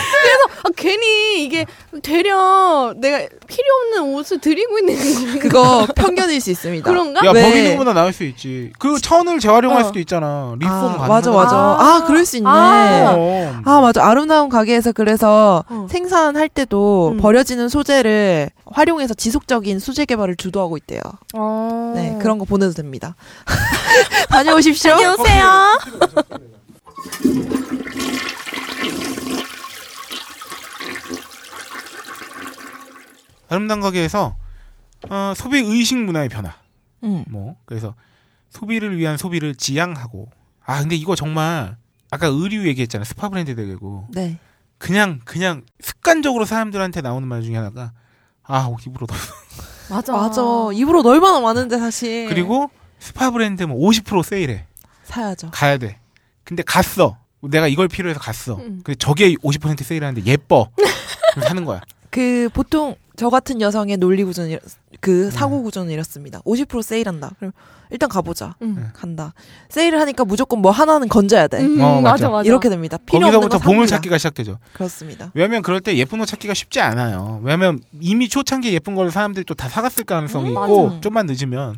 아, 괜히 이게 되려 내가 필요 없는 옷을 드리고 있는 건가? 그거 편견일 수 있습니다. 그런가? 야 왜? 버기는보다 나을 수 있지. 그 천을 재활용할 어. 수도 있잖아. 리폼 아, 가능. 맞아 맞아. 아, 아. 그럴 수 있네. 아. 아 맞아 아름다운 가게에서 그래서 어. 생산할 때도 음. 버려지는 소재를 활용해서 지속적인 소재 개발을 주도하고 있대요. 어. 네 그런 거 보내도 됩니다. [LAUGHS] 다녀오십시오. 다녀오세요. 아름다운 가게에서 어, 소비 의식 문화의 변화. 음. 뭐 그래서 소비를 위한 소비를 지향하고. 아 근데 이거 정말 아까 의류 얘기했잖아. 스파 브랜드 되고 네. 그냥 그냥 습관적으로 사람들한테 나오는 말 중에 하나가 아 옷 입을 거 없어 [LAUGHS] 맞아. 맞아 입을 옷 얼마나 많은데 사실. 그리고 스파 브랜드 뭐 50% 세일해 사야죠. 가야 돼. 근데 갔어. 내가 이걸 필요해서 갔어. 음. 근데 저게 50% 세일하는데 예뻐. 사는 거야. [LAUGHS] 그 보통 저 같은 여성의 논리 구조는 이렇- 음. 그 사고 구조는 이렇습니다. 50% 세일한다. 그럼 일단 가보자. 음. 간다. 세일을 하니까 무조건 뭐 하나는 건져야 돼. 음, 어, 맞아. 맞아 맞아. 이렇게 됩니다. 필요 거기서부터 거 보물. 찾기가 시작되죠. 그렇습니다. 왜냐면 그럴 때 예쁜 옷 찾기가 쉽지 않아요. 왜냐면 이미 초창기에 예쁜 걸 사람들이 또 다 사갔을 가능성이 음, 있고 맞아. 좀만 늦으면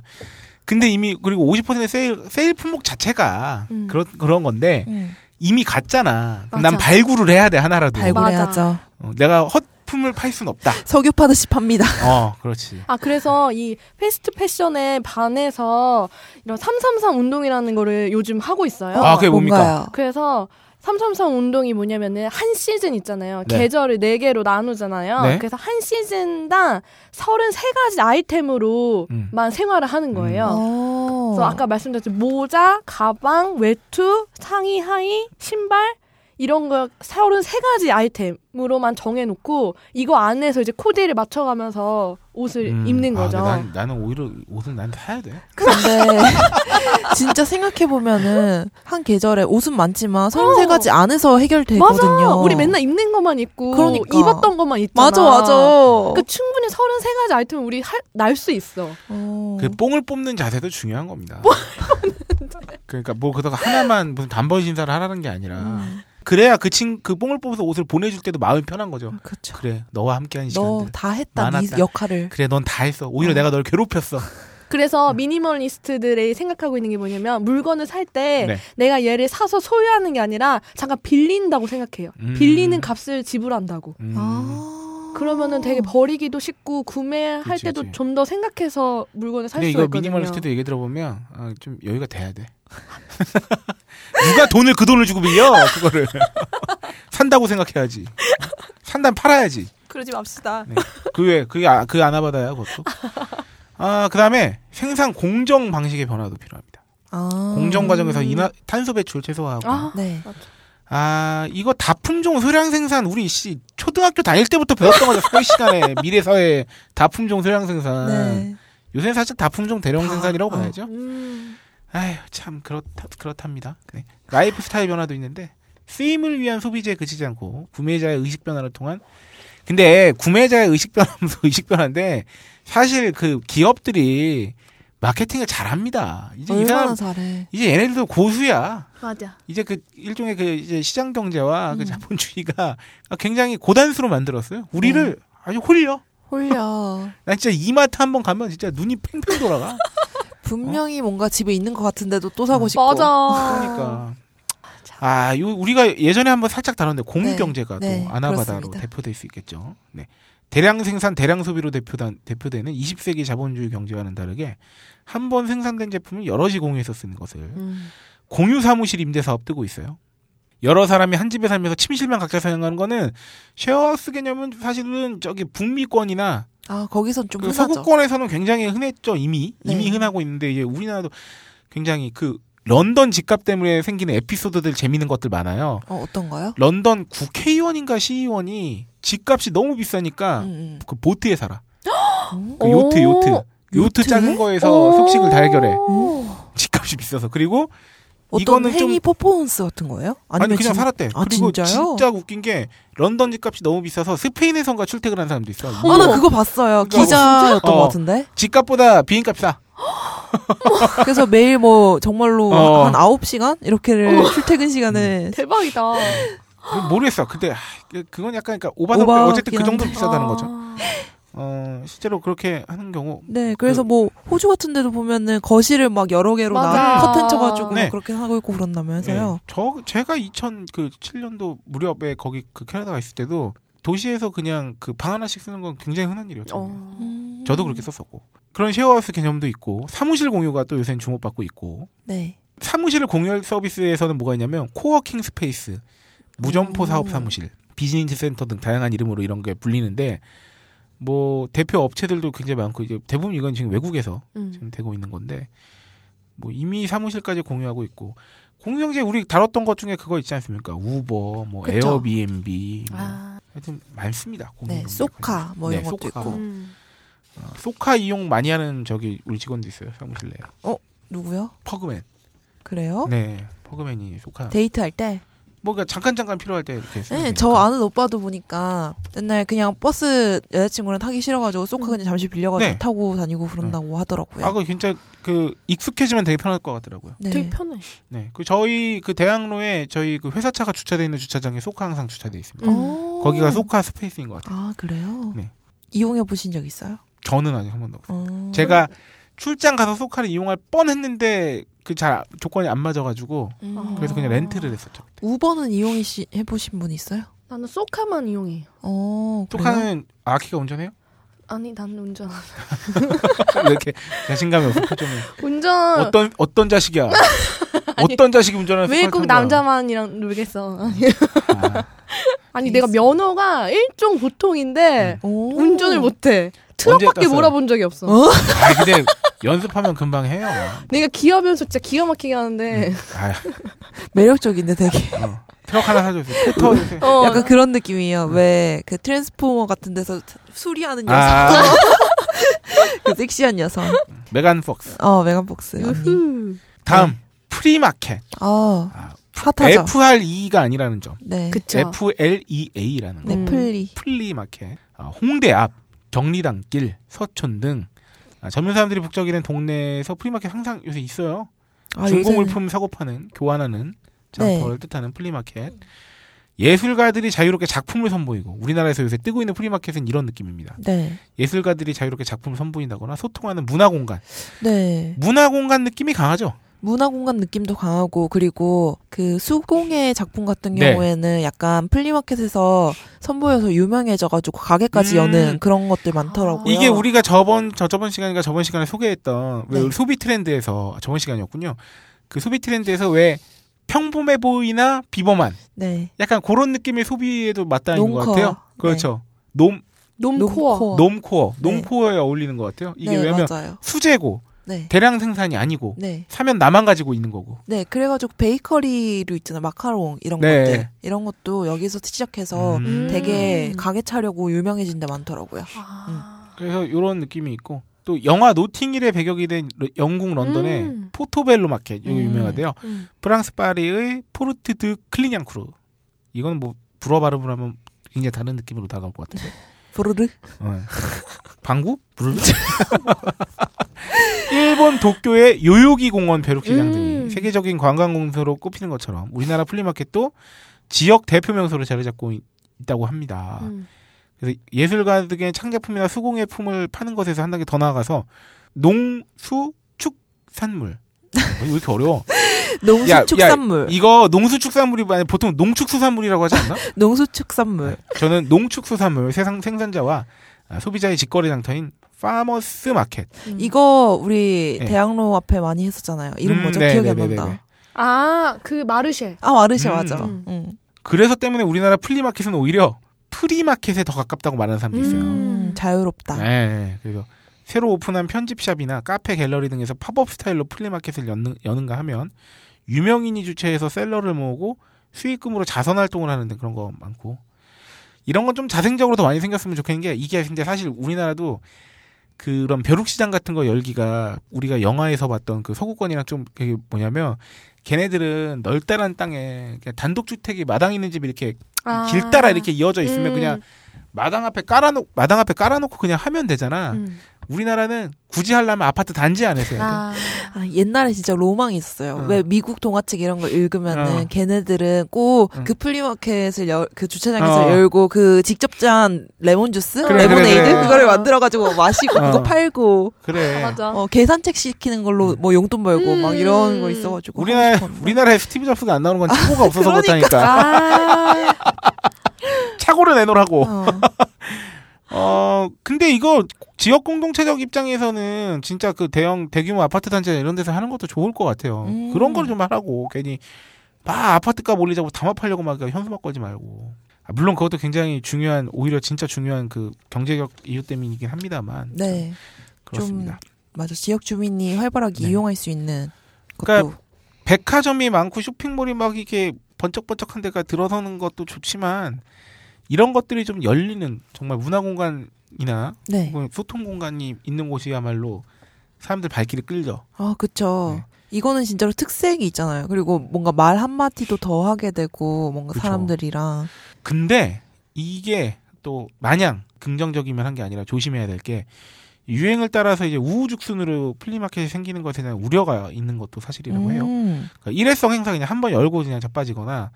근데 이미 그리고 50% 세일 세일 품목 자체가 음. 그런 그런 건데 음. 이미 갔잖아. 난 발굴을 해야 돼 하나라도. 발굴해야죠. 어, 내가 헛 품을 팔순 없다. 석유 파듯이 팝니다. 어, 그렇지. 아 그래서 이 패스트 패션에 반해서 이런 333 운동이라는 거를 요즘 하고 있어요. 아, 그게 뭡니까? 뭔가요? 그래서 333 운동이 뭐냐면은 한 시즌 있잖아요. 네. 계절을 네 개로 나누잖아요. 네. 그래서 한 시즌당 33가지 아이템으로만 음. 생활을 하는 거예요. 어. 그래서 아까 말씀드렸듯이 모자, 가방, 외투, 상의, 하의, 신발 이런 거 33가지 아이템으로만 정해놓고 이거 안에서 이제 코디를 맞춰가면서 옷을 음. 입는 아, 거죠. 근데 난, 나는 오히려 옷은 난 사야 돼. 근데 [LAUGHS] [LAUGHS] 진짜 생각해 보면은 한 계절에 옷은 많지만 33가지 안에서 해결되거든요. 맞아. 우리 맨날 입는 것만 입고 그러니까. 입었던 것만 있잖아. 맞아 맞아. 그러니까 충분히 33가지 아이템 우리 날 수 있어. 어. 그 뽕을 뽑는 자세도 중요한 겁니다. 그러니까 뭐 그다가 하나만 무슨 단번 신사를 하라는 게 아니라 음, 그래야 그 친 그 뽕을 뽑아서 옷을 보내줄 때도 마음이 편한 거죠. 그렇죠. 그래 너와 함께한 너 시간들. 다 했다 네 많았다. 역할을. 그래 넌 다 했어. 오히려 어. 내가 널 괴롭혔어. 그래서 미니멀리스트들이 생각하고 있는 게 뭐냐면 물건을 살때 네. 내가 얘를 사서 소유하는 게 아니라 잠깐 빌린다고 생각해요. 음. 빌리는 값을 지불한다고. 음. 아. 그러면은 되게 버리기도 쉽고 구매할 그치, 때도. 좀 더 생각해서 물건을 살 근데 수가 이거 있거든요. 미니멀리스트도 얘기 들어보면 아, 좀 여유가 돼야 돼. [LAUGHS] 누가 돈을 그 돈을 주고 빌려 그거를 [LAUGHS] 산다고 생각해야지. 산다면 팔아야지. 그러지 맙시다. 네. 그왜 그게 아, 그 아나바다야 그것도. 아 그다음에 생산 공정 방식의 변화도 필요합니다. 아. 공정 과정에서 인화, 탄소 배출 최소화하고. 아, 네. 아 이거 다품종 소량 생산 우리 씨 초등학교 다닐 때부터 배웠던 거죠 사회 시간에 미래 사회 다품종 소량 생산. 네. 요새는 사실 다품종 대량 다, 생산이라고 어. 봐야죠. 음. 아휴 참 그렇다 그렇답니다. 네. 라이프 스타일 변화도 있는데 쓰임을 위한 소비재에 그치지 않고 구매자의 의식 변화를 통한 근데 구매자의 의식 변화면서 [LAUGHS] 의식 변화인데 사실 그 기업들이 마케팅을 잘합니다. 이제 이 얼마나 사람 잘해. 이제 얘네들도 고수야. 맞아. 이제 그 일종의 그 이제 시장 경제와 그 음. 자본주의가 굉장히 고단수로 만들었어요. 우리를 아주 홀려. 홀려. 난 진짜 이마트 한번 가면 진짜 눈이 팽팽 돌아가. [LAUGHS] 분명히 뭔가 집에 있는 것 같은데도 또 사고 싶고. 맞아. 그러니까. [LAUGHS] 아, 요 우리가 예전에 한번 살짝 다뤘는데 공유 네, 경제가 네, 또 아나바다로 그렇습니다. 대표될 수 있겠죠. 네. 대량 생산, 대량 소비로 대표단, 대표되는 20세기 자본주의 경제와는 다르게 한 번 생산된 제품을 여럿이 공유해서 쓰는 것을 음. 공유 사무실 임대 사업 뜨고 있어요. 여러 사람이 한 집에 살면서 침실만 각자 사용하는 거는 쉐어하우스 개념은 사실은 저기 북미권이나 아 거기선 좀 그 흔하죠. 서구권에서는 굉장히 흔했죠 이미 네. 이미 흔하고 있는데 이제 우리나라도 굉장히 그 런던 집값 때문에 생기는 에피소드들 재밌는 것들 많아요. 어 어떤가요? 런던 국회의원인가 시의원이 집값이 너무 비싸니까 음, 그 보트에 살아. 음. [GASPS] 그 요트 오. 요트 요트? 작은 거에서 오. 숙식을 다 해결해. 오. 집값이 비싸서 그리고 어떤 이거는 좀- 행위 퍼포먼스 같은 거예요? 아니 그냥 진- 살았대. 아, 그리고 진짜요? 진짜 웃긴 게 런던 집값이 너무 비싸서 스페인에선가 출퇴근 한 사람도 있어. 아, 나 그거 봤어요. 기자였던 어. 것 같은데. 집값보다 비행값 싸. [LAUGHS] 그래서 매일 뭐 정말로 어. 한 9시간? 이렇게를 출퇴근 시간에 대박이다. 모르겠어. 근데 아, 그- 그건 약간 그러니까 오바다 오바긴 어쨌든 그 정도. 비싸다는 거죠. 아. 어, 실제로 그렇게 하는 경우 네, 그래서 뭐 호주 같은 데도 보면은 거실을 막 여러 개로 나. 커튼 쳐가지고 네. 막 그렇게 하고 있고 그런다면서요. 네. 저 제가 2007년도 무렵에 거기 그 캐나다 가 있을 때도 도시에서 그냥 그 방 하나씩 쓰는 건 굉장히 흔한 일이었죠. 어. 음. 저도 그렇게 썼었고 그런 쉐어하우스 개념도 있고 사무실 공유가 또 요새는 주목받고 있고 네. 사무실을 공유할 서비스에서는 뭐가 있냐면 coworking space, 무점포 음. 사업 사무실, 비즈니스 센터 등 다양한 이름으로 이런 게 불리는데 뭐 대표 업체들도 굉장히 많고 이제 대부분 이건 지금 외국에서 음. 지금 되고 있는 건데 뭐 이미 사무실까지 공유하고 있고 공유경제 우리 다뤘던 것 중에 그거 있지 않습니까? 우버, 뭐 그쵸. 에어비앤비, 뭐 아. 하여튼 많습니다. 네. 쏘카 뭐 이런 네, 것도 쏘카. 있고. 음. 어, 쏘카 이용 많이 하는 저기 우리 직원도 있어요 사무실 내에 누구요? 퍼그맨. 그래요? 네, 퍼그맨이 쏘카. 데이트할 때? 뭐가 잠깐 잠깐 필요할 때 이렇게 네. 저 아는 오빠도 보니까 맨날 그냥 버스 여자친구랑 타기 싫어가지고 쏘카 그냥 잠시 빌려가지고 네. 타고 다니고 그런다고 하더라고요. 아, 그 진짜 그 익숙해지면 되게 편할 것 같더라고요. 네. 되게 편해. 네, 그 저희 그 대학로에 저희 그 회사 차가 주차돼 있는 주차장에 쏘카 항상 주차돼 있습니다. 음. 어. 거기가 쏘카 space인 것 같아요. 아 그래요? 네. 이용해 보신 적 있어요? 저는 아직 한 번도 없어요. 어. 제가 출장 가서 쏘카를 이용할 뻔했는데 그 잘 조건이 안 맞아가지고 음. 그래서 그냥 렌트를 했었죠. 우버는 이용해 보신 분 있어요? 나는 쏘카만 이용해. 어? 쏘카는 아키가 운전해요? 아니 나는 운전. [LAUGHS] 왜 이렇게 자신감이 없어 표정이. 운전. 어떤 어떤 자식이야? [LAUGHS] 어떤 자식이 운전하는 왜꼭 남자만이랑 놀겠어? 아, 아니 [LAUGHS] 내가 면허가 일종 보통인데 오. 운전을 못해. 트럭밖에? 몰아본 적이 없어. 어? 아 근데 연습하면 금방 해요. 내가 기어 변수 진짜 기가 막히게 하는데. 아, [LAUGHS] 매력적인데 되게. 어. 트럭 하나 사줘주세요. 패터 주세요. 어, 약간 그런 느낌이에요. 왜그 트랜스포머 같은 데서 수리하는 녀석. 아, [LAUGHS] 그 섹시한 녀석. 메간 폭스. 어, 메간 폭스. 언니. 다음 프리마켓. 어, 아, 핫하죠. FREE가 아니라는 점. 네. 그쵸. FLEA라는 거. 네, 음. 플리. 플리 마켓. 아, 홍대 앞, 경리단길, 서촌 등 아, 젊은 사람들이 북적이는 동네에서 프리마켓 항상 요새 있어요. 아, 중고 물품 사고 파는, 교환하는 장터를 네. 뜻하는 플리마켓. 예술가들이 자유롭게 작품을 선보이고 우리나라에서 요새 뜨고 있는 플리마켓은 이런 느낌입니다. 네. 예술가들이 자유롭게 작품을 선보인다거나 소통하는 문화 공간. 네. 문화 공간 느낌이 강하죠. 문화 공간 느낌도 강하고 그리고 그 수공예 작품 같은 네. 경우에는 약간 플리마켓에서 선보여서 유명해져가지고 가게까지 음. 여는 그런 것들 많더라고요. 이게 우리가 저번 저 저번 시간인가 저번 시간에 소개했던 왜 네. 소비 트렌드에서 저번 시간이었군요. 그 소비 트렌드에서 왜 평범해 보이나 비범한 네 약간 그런 느낌의 소비에도 맞닿는 것. 같아요. 그렇죠. norm normcore. normcore. normcore 네. normcore에 어울리는 것 같아요. 이게 네, 왜냐면 맞아요. 수제고 네. 대량 생산이 아니고 네. 사면 나만 가지고 있는 거고. 네, 그래가지고 베이커리로 있잖아요. 마카롱 이런 네. 것들. 이런 것도 여기서 시작해서 음. 되게 가게 차려고 유명해진 데 많더라고요. 아. 그래서 이런 느낌이 있고 또 영화 노팅힐의 배경이 된 러- 영국 런던의 음. 포토벨로 마켓 여기 음. 유명하대요. 음. 프랑스 파리의 포르트 드 클리냥쿠르. 이건 뭐 불어 발음을 하면 굉장히 다른 느낌으로 다가올 것 같은데. [LAUGHS] 부르르. 어. 방구? 부르르? [LAUGHS] 일본 도쿄의 요요기 공원 벼룩시장 음. 등이 세계적인 관광 공소로 꼽히는 것처럼 우리나라 플리마켓도 지역 대표 명소로 자리 잡고 있- 있다고 합니다. 음. 그래서 예술가들의 창작품이나 수공예 품을 파는 것에서 한 단계 더 나아가서 농수 축산물. 어, 왜 이렇게 어려워? [LAUGHS] 농수축산물. 이거 농수축산물이 아니라 보통 농축수산물이라고 하지 않나? [LAUGHS] 농수축산물. 저는 농축수산물 세상 생산자와 아, 소비자의 직거래 장터인 farmers market. 음. 이거 우리 네. 대학로 앞에 많이 했었잖아요. 이름 음, 뭐죠? 네, 기억이 안 네, 네, 난다. 네, 네. 아, 그 마르쉐. 아 마르쉐 음. 맞아. 음. 응. 그래서 때문에 우리나라 플리마켓은 오히려 프리마켓에 더 가깝다고 말하는 사람도 있어요. 음. 음, 자유롭다. 네, 네. 그래서 새로 오픈한 편집샵이나 카페, 갤러리 등에서 팝업 스타일로 플리마켓을 여는, 여는가 하면 유명인이 주최해서 셀러를 모으고 수익금으로 자선 활동을 하는데 그런 거 많고 이런 건 좀 자생적으로 더 많이 생겼으면 좋겠는 게 이게 근데 사실 우리나라도 그런 벼룩시장 같은 거 열기가 우리가 영화에서 봤던 그 서구권이랑 좀 그게 뭐냐면 걔네들은 널따란 땅에 그냥 단독주택이 마당 있는 집이 이렇게 아. 길 따라 이렇게 이어져 있으면 음. 그냥 마당 앞에 깔아놓 마당 앞에 깔아놓고 그냥 하면 되잖아. 음. 우리나라는 굳이 하려면 아파트 단지 안에서 해야 돼. 아. 아, 옛날에 진짜 로망이 있었어요. 어. 왜 미국 동화책 이런 거 읽으면은 어. 걔네들은 꼭 응. 그 플리마켓을 열, 그 주차장에서 어. 열고 그 직접 짠 레몬 주스, 그래, 레모네이드 그래, 그래. 그거를 만들어 가지고 마시고 어. 그거 팔고 그래. 맞아. 어, 계산책 시키는 걸로 뭐 용돈 벌고 막 이런 거 있어 가지고 우리나라 하고 싶었는데. 우리나라에 스티브 잡스가 안 나오는 건 차고가 없어서 그러니까. 그렇다니까. 아. [LAUGHS] 차고를 내놓으라고. [LAUGHS] 어. 어 근데 이거 지역 공동체적 입장에서는 진짜 그 대형 대규모 아파트 단지 이런 데서 하는 것도 좋을 것 같아요. 음. 그런 걸 좀 하라고 괜히 막 아파트값 올리자고 담합하려고 막 현수막 거지 말고. 아, 물론 그것도 굉장히 중요한 오히려 진짜 중요한 그 경제적 이유 때문이긴 합니다만. 네, 그렇습니다. 맞아. 지역 주민이 활발하게 네. 이용할 수 있는 것도 그러니까 백화점이 많고 쇼핑몰이 막 이렇게 번쩍번쩍한 데가 들어서는 것도 좋지만 이런 것들이 좀 열리는 정말 문화 공간이나 네. 소통 공간이 있는 곳이야말로 사람들 발길이 끌죠. 아, 그쵸. 네. 이거는 진짜로 특색이 있잖아요. 그리고 뭔가 말 한마디도 더 하게 되고, 뭔가 그쵸. 사람들이랑. 근데 이게 또 마냥 긍정적이면 한 게 아니라 조심해야 될 게 유행을 따라서 이제 우후죽순으로 플리마켓이 생기는 것에 대한 우려가 있는 것도 사실이라고 해요. 음. 그러니까 일회성 행사 그냥 한 번 열고 그냥 자빠지거나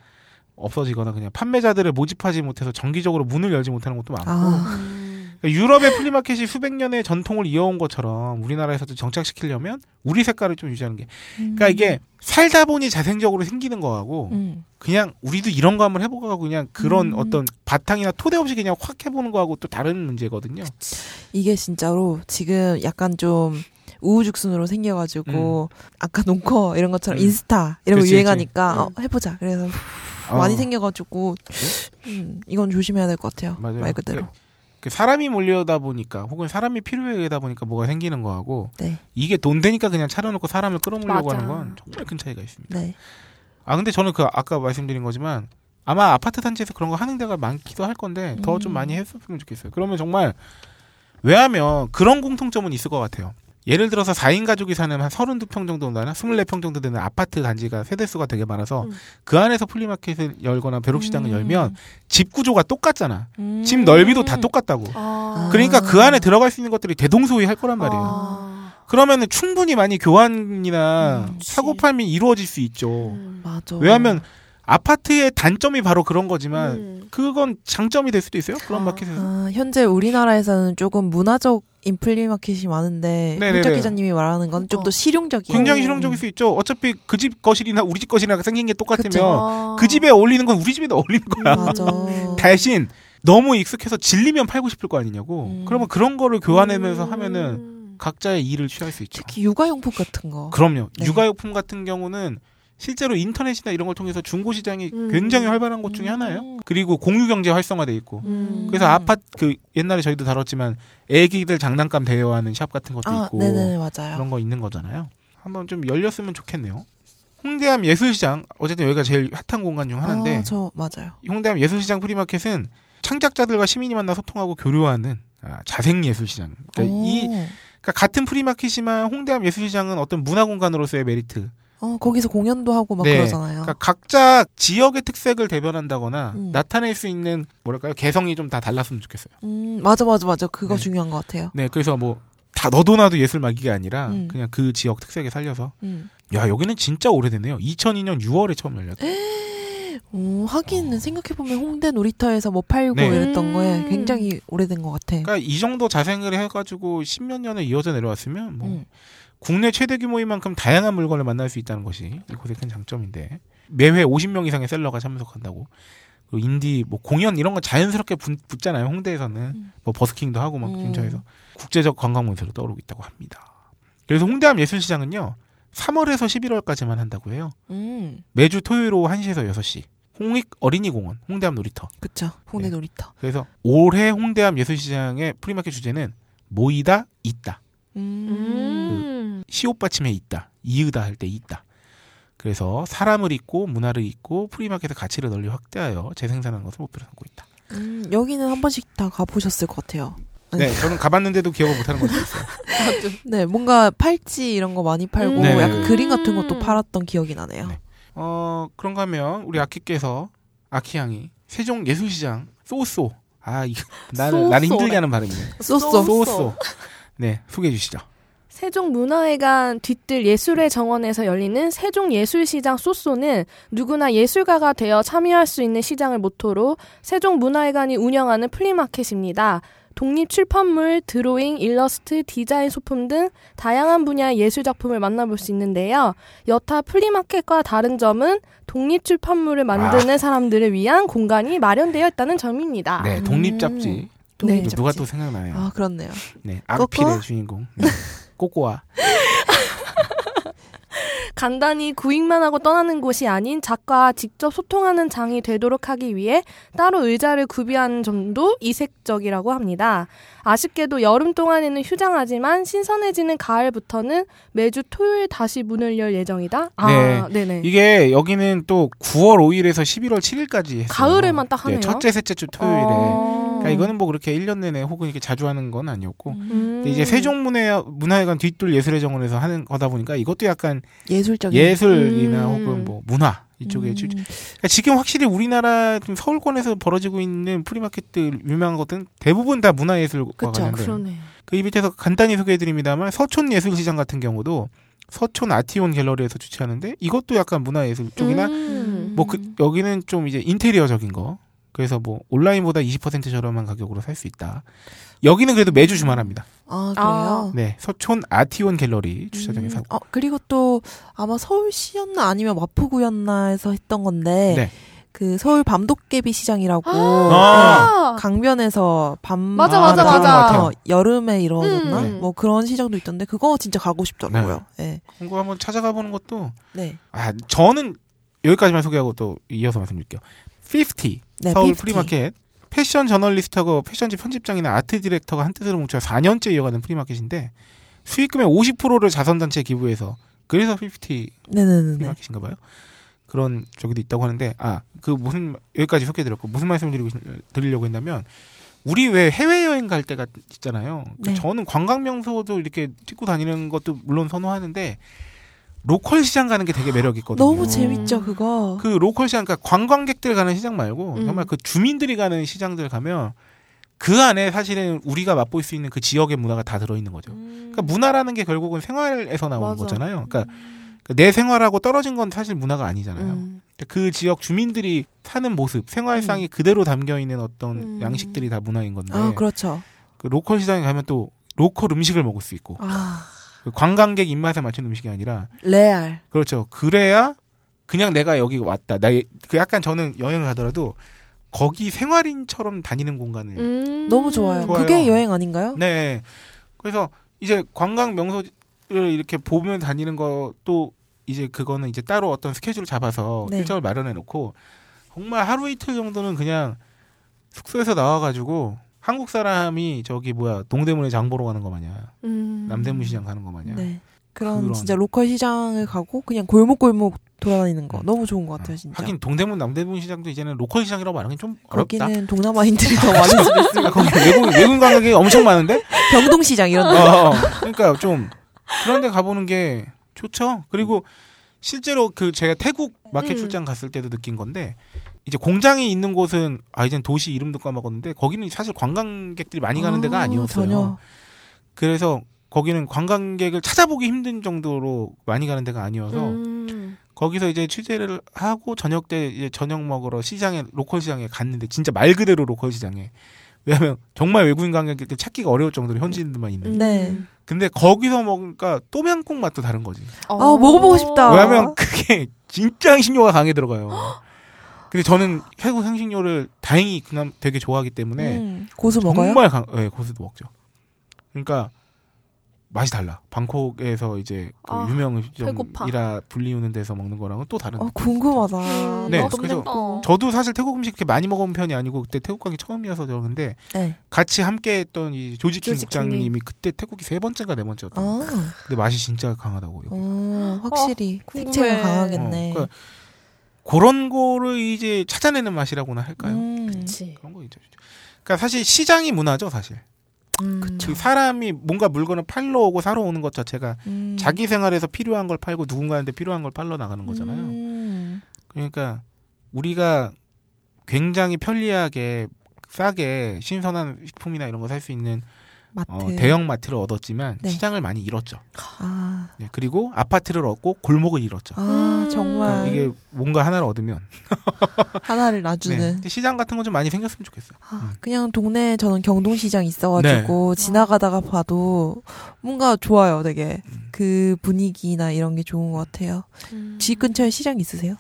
없어지거나 그냥 판매자들을 모집하지 못해서 정기적으로 문을 열지 못하는 것도 많고 아, 음. 그러니까 유럽의 플리마켓이 수백 년의 전통을 이어온 것처럼 우리나라에서도 정착시키려면 우리 색깔을 좀 유지하는 게 그러니까 이게 살다 보니 자생적으로 생기는 거하고 음. 그냥 우리도 이런 거 한번 해보고 그냥 그런 음. 어떤 바탕이나 토대 없이 그냥 확 해보는 거하고 또 다른 문제거든요. 이게 진짜로 지금 약간 좀 우후죽순으로 생겨가지고 아까 농커 이런 것처럼 음. 인스타 이런 거 그치, 유행하니까 그치. 어, 해보자. 그래서 어. 많이 생겨가지고 음, 이건 조심해야 될 것 같아요. 맞아요. 말 그대로. 그 사람이 몰려다 보니까 혹은 사람이 필요하다 보니까 뭐가 생기는 거하고 네, 이게 돈 되니까 그냥 차려놓고 사람을 끌어모으려고 맞아. 하는 건 정말 큰 차이가 있습니다. 네. 아 근데 저는 그 아까 말씀드린 거지만 아마 아파트 단지에서 그런 거 하는 데가 많기도 할 건데 더좀 음. 많이 했었으면 좋겠어요. 그러면 정말 왜냐하면 그런 공통점은 있을 것 같아요. 예를 들어서 4인 가족이 사는 한 32평 정도 되나 24평 정도 되는 아파트 단지가 세대수가 되게 많아서 음. 그 안에서 플리마켓을 열거나 벼룩시장을 음. 열면 집 구조가 똑같잖아. 음. 집 넓이도 다 똑같다고. 아. 그러니까 그 안에 들어갈 수 있는 것들이 대동소이할 거란 말이에요. 아. 그러면은 충분히 많이 교환이나 음, 그치. 사고 팔이 이루어질 수 있죠. 음. 맞아. 왜냐하면 아파트의 단점이 바로 그런 거지만 음. 그건 장점이 될 수도 있어요. 그런 아. 마켓에서. 아, 현재 우리나라에서는 조금 문화적 인 플리 마켓이 많은데 네네네. 홀짝 기자님이 말하는 건 좀더 어. 실용적이에요. 굉장히 음. 실용적일 수 있죠. 어차피 그 집 거실이나 우리 집 거실이랑 생긴 게 똑같으면 그쵸. 아. 그 집에 어울리는 건 우리 집에도 어울리는 거야. 맞아. [LAUGHS] 대신 너무 익숙해서 질리면 팔고 싶을 거 아니냐고. 음. 그러면 그런 거를 교환하면서 음. 하면은 각자의 이를 취할 수 있죠. 특히 육아용품 같은 거. 그럼요. 네. 육아용품 같은 경우는 실제로 인터넷이나 이런 걸 통해서 중고 시장이 음. 굉장히 활발한 곳 중에 음. 하나예요. 그리고 공유 경제 활성화돼 있고. 음. 그래서 아파트 그 옛날에 저희도 다뤘지만 애기들 장난감 대여하는 샵 같은 것도 아, 있고 네네 맞아요. 그런 거 있는 거잖아요. 한번 좀 열렸으면 좋겠네요. 홍대 앞 예술시장 어쨌든 여기가 제일 핫한 공간 중 하나인데 아, 저 맞아요. 홍대 앞 예술시장 프리마켓은 창작자들과 시민이 만나 소통하고 교류하는 아, 자생 예술시장. 그러니까 오. 이 그러니까 같은 프리마켓이지만 홍대 앞 예술시장은 어떤 문화 공간으로서의 메리트. 어, 거기서 공연도 하고 막 네. 그러잖아요. 그러니까 각자 지역의 특색을 대변한다거나 음. 나타낼 수 있는 뭐랄까요 개성이 좀 다 달랐으면 좋겠어요. 음, 맞아 맞아 맞아. 그거 네. 중요한 것 같아요. 네, 그래서 뭐 다 너도 나도 예술 막이가 아니라 음. 그냥 그 지역 특색에 살려서 음. 야 여기는 진짜 오래됐네요. 2002년 6월에 처음 열렸다. 오, 하긴 생각해보면 홍대 놀이터에서 뭐 팔고 네. 이랬던 거에 음. 굉장히 오래된 것 같아. 그러니까 이 정도 자생을 해가지고 십몇 년을 이어져 내려왔으면 뭐 음. 국내 최대 규모인 만큼 다양한 물건을 만날 수 있다는 것이 이곳의 큰 장점인데 매회 50명 이상의 셀러가 참석한다고. 그리고 인디 뭐 공연 이런 건 자연스럽게 붙, 붙잖아요. 홍대에서는 음. 뭐 버스킹도 하고 막 음. 근처에서 국제적 관광 명소로 떠오르고 있다고 합니다. 그래서 홍대 앞 예술시장은요 3월에서 11월까지만 한다고 해요. 음, 매주 토요일 오후 1시에서 6시. 홍익 어린이공원, 홍대 앞 놀이터. 그쵸. 홍대 네. 놀이터. 그래서 올해 홍대 앞 예술시장의 프리마켓 주제는 모이다, 잇다. 음. 음. 시옷 받침에 잇다. 이으다 할 때 잇다. 그래서 사람을 잇고 문화를 잇고 프리마켓의 가치를 널리 확대하여 재생산하는 것을 목표로 삼고 있다. 음, 여기는 한 번씩 다 가보셨을 것 같아요. 네, 저는 가봤는데도 기억을 못하는 것도 [LAUGHS] 있어요. 네, 뭔가 팔찌 이런 거 많이 팔고 음. 네. 약간 그림 같은 것도 팔았던 기억이 나네요. 네. 어, 그런가 하면 우리 아키께서 아키양이 세종 예술시장 소소. 아, 이거 나는. 나는 힘들게 하는 발음이네. 소소. 소소. 네, 소개해 주시죠. 세종문화회관 뒤뜰 예술의 정원에서 열리는 세종예술시장 소소는 누구나 예술가가 되어 참여할 수 있는 시장을 모토로 세종문화회관이 운영하는 플리마켓입니다. 독립 출판물, 드로잉, 일러스트, 디자인 소품 등 다양한 분야의 예술 작품을 만나볼 수 있는데요. 여타 플리마켓과 다른 점은 독립 출판물을 만드는 사람들을 위한 공간이 마련되어 있다는 점입니다. 네, 독립 잡지. 독 립또 잡지. 누가 또 생각나요? 아, 그렇네요. 네? 악필의 주인공. 네. [LAUGHS] 꼬꼬아. [LAUGHS] 간단히 구입만 하고 떠나는 곳이 아닌 작가와 직접 소통하는 장이 되도록 하기 위해 따로 의자를 구비하는 점도 이색적이라고 합니다. 아쉽게도 여름 동안에는 휴장하지만 신선해지는 가을부터는 매주 토요일 다시 문을 열 예정이다. 아, 네. 네 이게 여기는 또 9월 5일에서 11월 7일까지 했어요. 가을에만 딱 하네요. 네, 첫째, 셋째 주 토요일에. 어. 그러니까 이거는 뭐 그렇게 1년 내내 혹은 이렇게 자주 하는 건 아니었고. 음. 근데 이제 세종문화 문화회관 뒤뜰 예술의 정원에서 하는 거다 보니까 이것도 약간 예술적인. 예술이나 음. 혹은 뭐 문화 이쪽에 음. 주- 그러니까 지금 확실히 우리나라 좀 서울권에서 벌어지고 있는 프리마켓들 유명한 것들은 대부분 다 문화예술과 관련된. 그러네. 그 밑에서 간단히 소개해드립니다만 서촌 예술시장 같은 경우도 서촌 아티온 갤러리에서 주최하는데 이것도 약간 문화예술 쪽이나 음. 뭐 그, 여기는 좀 이제 인테리어적인 거. 그래서 뭐 온라인보다 20% 저렴한 가격으로 살 수 있다. 여기는 그래도 매주 주말합니다. 아, 그래요? 네, 서촌 아티온 갤러리 주차장에 서 음, 어, 그리고 또 아마 서울시였나 아니면 마포구였나 해서 했던 건데 네. 그 서울 밤도깨비 시장이라고 아. 네, 강변에서 밤 맞아, 아, 맞아, 네, 맞아. 여름에 이루어졌나? 음. 뭐 그런 시장도 있던데 그거 진짜 가고 싶더라고요. 네. 그런 거 한번 찾아가 보는 것도 네. 아 저는 여기까지만 소개하고 또 이어서 말씀드릴게요. 50 네, 서울 50. 프리마켓 패션 저널리스트하고 패션지 편집장이나 아트 디렉터가 한 뜻으로 뭉쳐 4년째 이어가는 프리마켓인데 수익금의 50%를 자선단체에 기부해서 그래서 50 네네네. 프리마켓인가 봐요. 그런 저기도 있다고 하는데 아 그 무슨 여기까지 소개드렸고 무슨 말씀을 드리고 싶- 드리려고 했냐면 우리 왜 해외 여행 갈 때가 있잖아요. 그 네. 저는 관광 명소도 이렇게 찍고 다니는 것도 물론 선호하는데 로컬 시장 가는 게 되게 매력 있거든요. 너무 재밌죠 그거. 그 로컬 시장 그러니까 관광객들 가는 시장 말고 음. 정말 그 주민들이 가는 시장들 가면 그 안에 사실은 우리가 맛볼 수 있는 그 지역의 문화가 다 들어 있는 거죠. 그러니까 문화라는 게 결국은 생활에서 나오는 맞아. 거잖아요. 그러니까 내 생활하고 떨어진 건 사실 문화가 아니잖아요. 음. 그 지역 주민들이 사는 모습, 생활상이 그대로 담겨 있는 어떤 음. 양식들이 다 문화인 건데 아 그렇죠. 그 로컬 시장에 가면 또 로컬 음식을 먹을 수 있고 아그 관광객 입맛에 맞춘 음식이 아니라 레알. 그렇죠. 그래야 그냥 내가 여기 왔다. 나 그 약간 저는 여행을 가더라도 거기 생활인처럼 다니는 공간을 음. 너무 좋아요. 좋아요. 그게 여행 아닌가요? 네. 그래서 이제 관광 명소를 이렇게 보면 다니는 것도 이제 그거는 이제 따로 어떤 스케줄을 잡아서 네. 일정을 마련해 놓고 정말 하루 이틀 정도는 그냥 숙소에서 나와가지고 한국 사람이 저기 뭐야 동대문에 장 보러 가는 거 마냥 음. 남대문 시장 가는 거 마냥 네. 그런, 그런- 진짜 local 시장을 가고 그냥 골목골목 돌아다니는 거 너무 좋은 것 같아요 진짜. 하긴 동대문 남대문 시장도 이제는 local 시장이라고 말하기 좀 어렵다. 거기는 동남아인들이 더 [LAUGHS] 있으니까. 아, 거기 외국 외국 관광객이 엄청 많은데 [LAUGHS] 경동 시장 이런 데. 어, 어. 그러니까 좀 그런 데 가보는 게 좋죠. 그리고 실제로 그 제가 태국 마켓 음. 출장 갔을 때도 느낀 건데 이제 공장이 있는 곳은 아 이젠 도시 이름도 까먹었는데 거기는 사실 관광객들이 많이 가는 데가 아, 아니었어요. 전혀. 그래서 거기는 관광객을 찾아보기 힘든 정도로 많이 가는 데가 아니어서 음. 거기서 이제 취재를 하고 저녁 때 이제 저녁 먹으러 시장에 local 시장에 갔는데 진짜 말 그대로 local 시장에 왜냐하면 정말 외국인 관광객들 찾기가 어려울 정도로 현지인들만 있는. 네. 근데 거기서 먹으니까 똠얌꿍 맛도 다른 거지. 아, 먹어보고 싶다. 왜냐하면 그게 [LAUGHS] 진짜 향신료가 강하게 들어가요. [GASPS] 근데 저는 태국 향신료를 다행히 그냥 되게 좋아하기 때문에 음, 고수 먹어요? 정말 강, 네, 고수도 먹죠. 그러니까 맛이 달라. 방콕에서 이제 그 아, 유명 배고파. 음식점이라 불리우는 데서 먹는 거랑은 또 다른. 어, 궁금하다. 음, 네, 그래서. 저도 사실 태국 음식 그렇게 많이 먹어본 편이 아니고 그때 태국 가기 처음이어서 그런데 네. 같이 함께했던 이 조지킹 조지킹님. 국장님이 그때 태국이 세 번째가 네 번째였던. 거 아, 근데 맛이 진짜 강하다고 여기. 어, 확실히 궁금해. 색채가 강하겠네. 어, 그러니까 그런 거를 이제 찾아내는 맛이라고나 할까요? 음, 그치. 그런 거 있죠. 그러니까 사실 시장이 문화죠, 사실. 음. 그 사람이 뭔가 물건을 팔러 오고 사러 오는 것 자체가 음. 자기 생활에서 필요한 걸 팔고 누군가한테 필요한 걸 팔러 나가는 거잖아요. 음. 그러니까 우리가 굉장히 편리하게 싸게 신선한 식품이나 이런 거 살 수 있는 마트. 어, 대형 마트를 얻었지만 네. 시장을 많이 잃었죠. 아, 네, 그리고 아파트를 얻고 골목을 잃었죠. 아 음. 정말 그러니까 이게 뭔가 하나를 얻으면 [LAUGHS] 하나를 네. 놔주는. 근데 시장 같은 건 좀 많이 생겼으면 좋겠어요. 아, 그냥 동네에 저는 경동시장 있어가지고 네. 지나가다가 봐도 뭔가 좋아요, 되게 음. 그 분위기나 이런 게 좋은 것 같아요. 음. 집 근처에 시장 있으세요?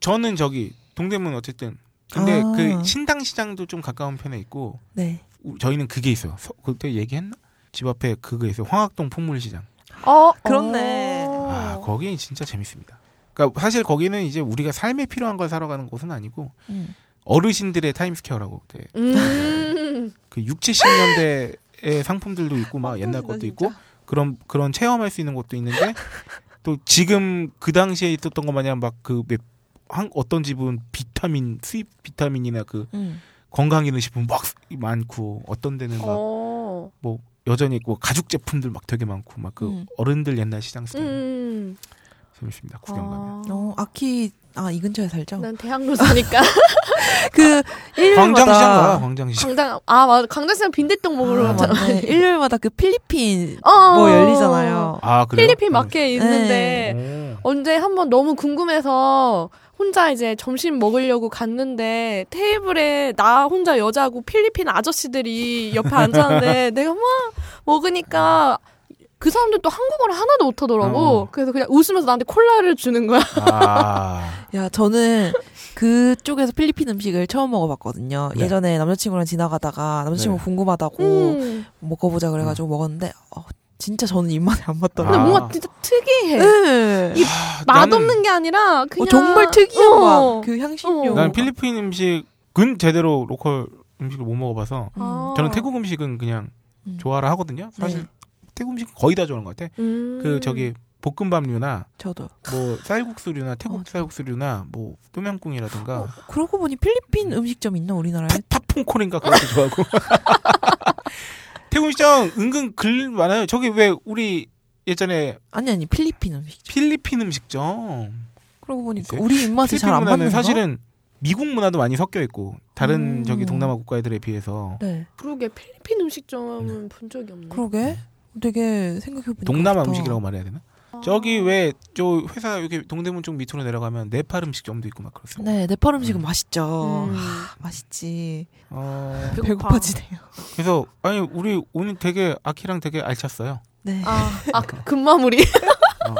저는 저기 동대문 어쨌든 근데 아. 그 신당 시장도 좀 가까운 편에 있고 네. 우- 저희는 그게 있어요. 서- 그때 얘기했나? 집 앞에 그거 있어요. 황학동 풍물시장. 어, 그렇네. 어. 아 거기 진짜 재밌습니다. 그러니까 사실 거기는 이제 우리가 삶에 필요한 걸 사러 가는 곳은 아니고 음. 어르신들의 타임스퀘어라고 네. 음. [LAUGHS] 그 6, 70년대의 상품들도 있고 막 옛날 것도 있고 그런 그런 체험할 수 있는 것도 있는데 또 지금 그 당시에 있었던 것 마냥 막 그 어떤 집은 비타민 수입 비타민이나 그 음. 건강 기능 식품 막 많고 어떤 데는 막 어. 여전히 있고 가죽 제품들 막 되게 많고 막 그 음. 어른들 옛날 시장 스타일 음. 재밌습니다 구경 가면 아. 어, 아키 아 이 근처에 살죠? 난 대학로 사니까 [LAUGHS] 그 광장시장 가 일요일마다 광장시장 광장 아 맞아 광장시장 빈대떡 먹으러 아, 가잖아. 맞네. [LAUGHS] 일요일마다 그 필리핀 어. 뭐 열리잖아요. 아 그래요? 필리핀 마켓 있는데 네. 언제 한번 너무 궁금해서 혼자 이제 점심 먹으려고 갔는데 테이블에 나 혼자 여자고 필리핀 아저씨들이 옆에 앉았는데 [LAUGHS] 내가 막 먹으니까 그 사람들 또 한국어를 하나도 못하더라고. 어. 그래서 그냥 웃으면서 나한테 콜라를 주는 거야. 아 [LAUGHS] 야 저는 그쪽에서 필리핀 음식을 처음 먹어봤거든요. 네. 예전에 남자친구랑 지나가다가 남자친구 네. 가 궁금하다고 음. 먹어보자 그래가지고 먹었는데 어, 진짜 저는 입맛에 안 맞더라고요. 근데 아. 뭔가 진짜 특이해. 네. 이 아, 맛없는 게 아니라 그냥 어, 정말 특이한 어. 맛. 그 향신료. 어. 난 필리핀 음식은 제대로 로컬 음식을 못 먹어봐서 음. 아. 저는 태국 음식은 그냥 음. 좋아라 하거든요. 사실 네. 태국 음식 거의 다 좋아하는 것 같아. 음. 그 저기 볶음밥류나 저도. 뭐 쌀국수류나 태국 어. 쌀국수류나 뭐 똠양꿍이라든가 어, 그러고 보니 필리핀 음식점 있나 우리나라에? 푸파퐁콜인가 그것도 좋아하고. [LAUGHS] 태국 음식점 은근 글 많아요. 저기 왜 우리 예전에 아니 아니 필리핀 음식점. 필리핀 음식점 그러고 보니까? 우리 입맛에 필리핀 잘안 맞는 사실은 미국 문화도 많이 섞여 있고 다른 음. 저기 동남아 국가들에 비해서 네. 그러게 필리핀 음식점은 본 적이 없네. 그러게. 되게 생각해보니까 동남아 그렇다. 음식이라고 말해야 되나? 아. 저기 왜 저 회사 여기 동대문 쪽 밑으로 내려가면 네팔 음식점도 있고 막 그렇습니다. 네, 네팔 음식은 맛있죠. 음. 하, 맛있지. 어, 배고파. 배고파 지네요. 그래서 아니 우리 오늘 되게 아키랑 되게 알찼어요. 네. 아, 아 그- 금마무리. [LAUGHS] 어.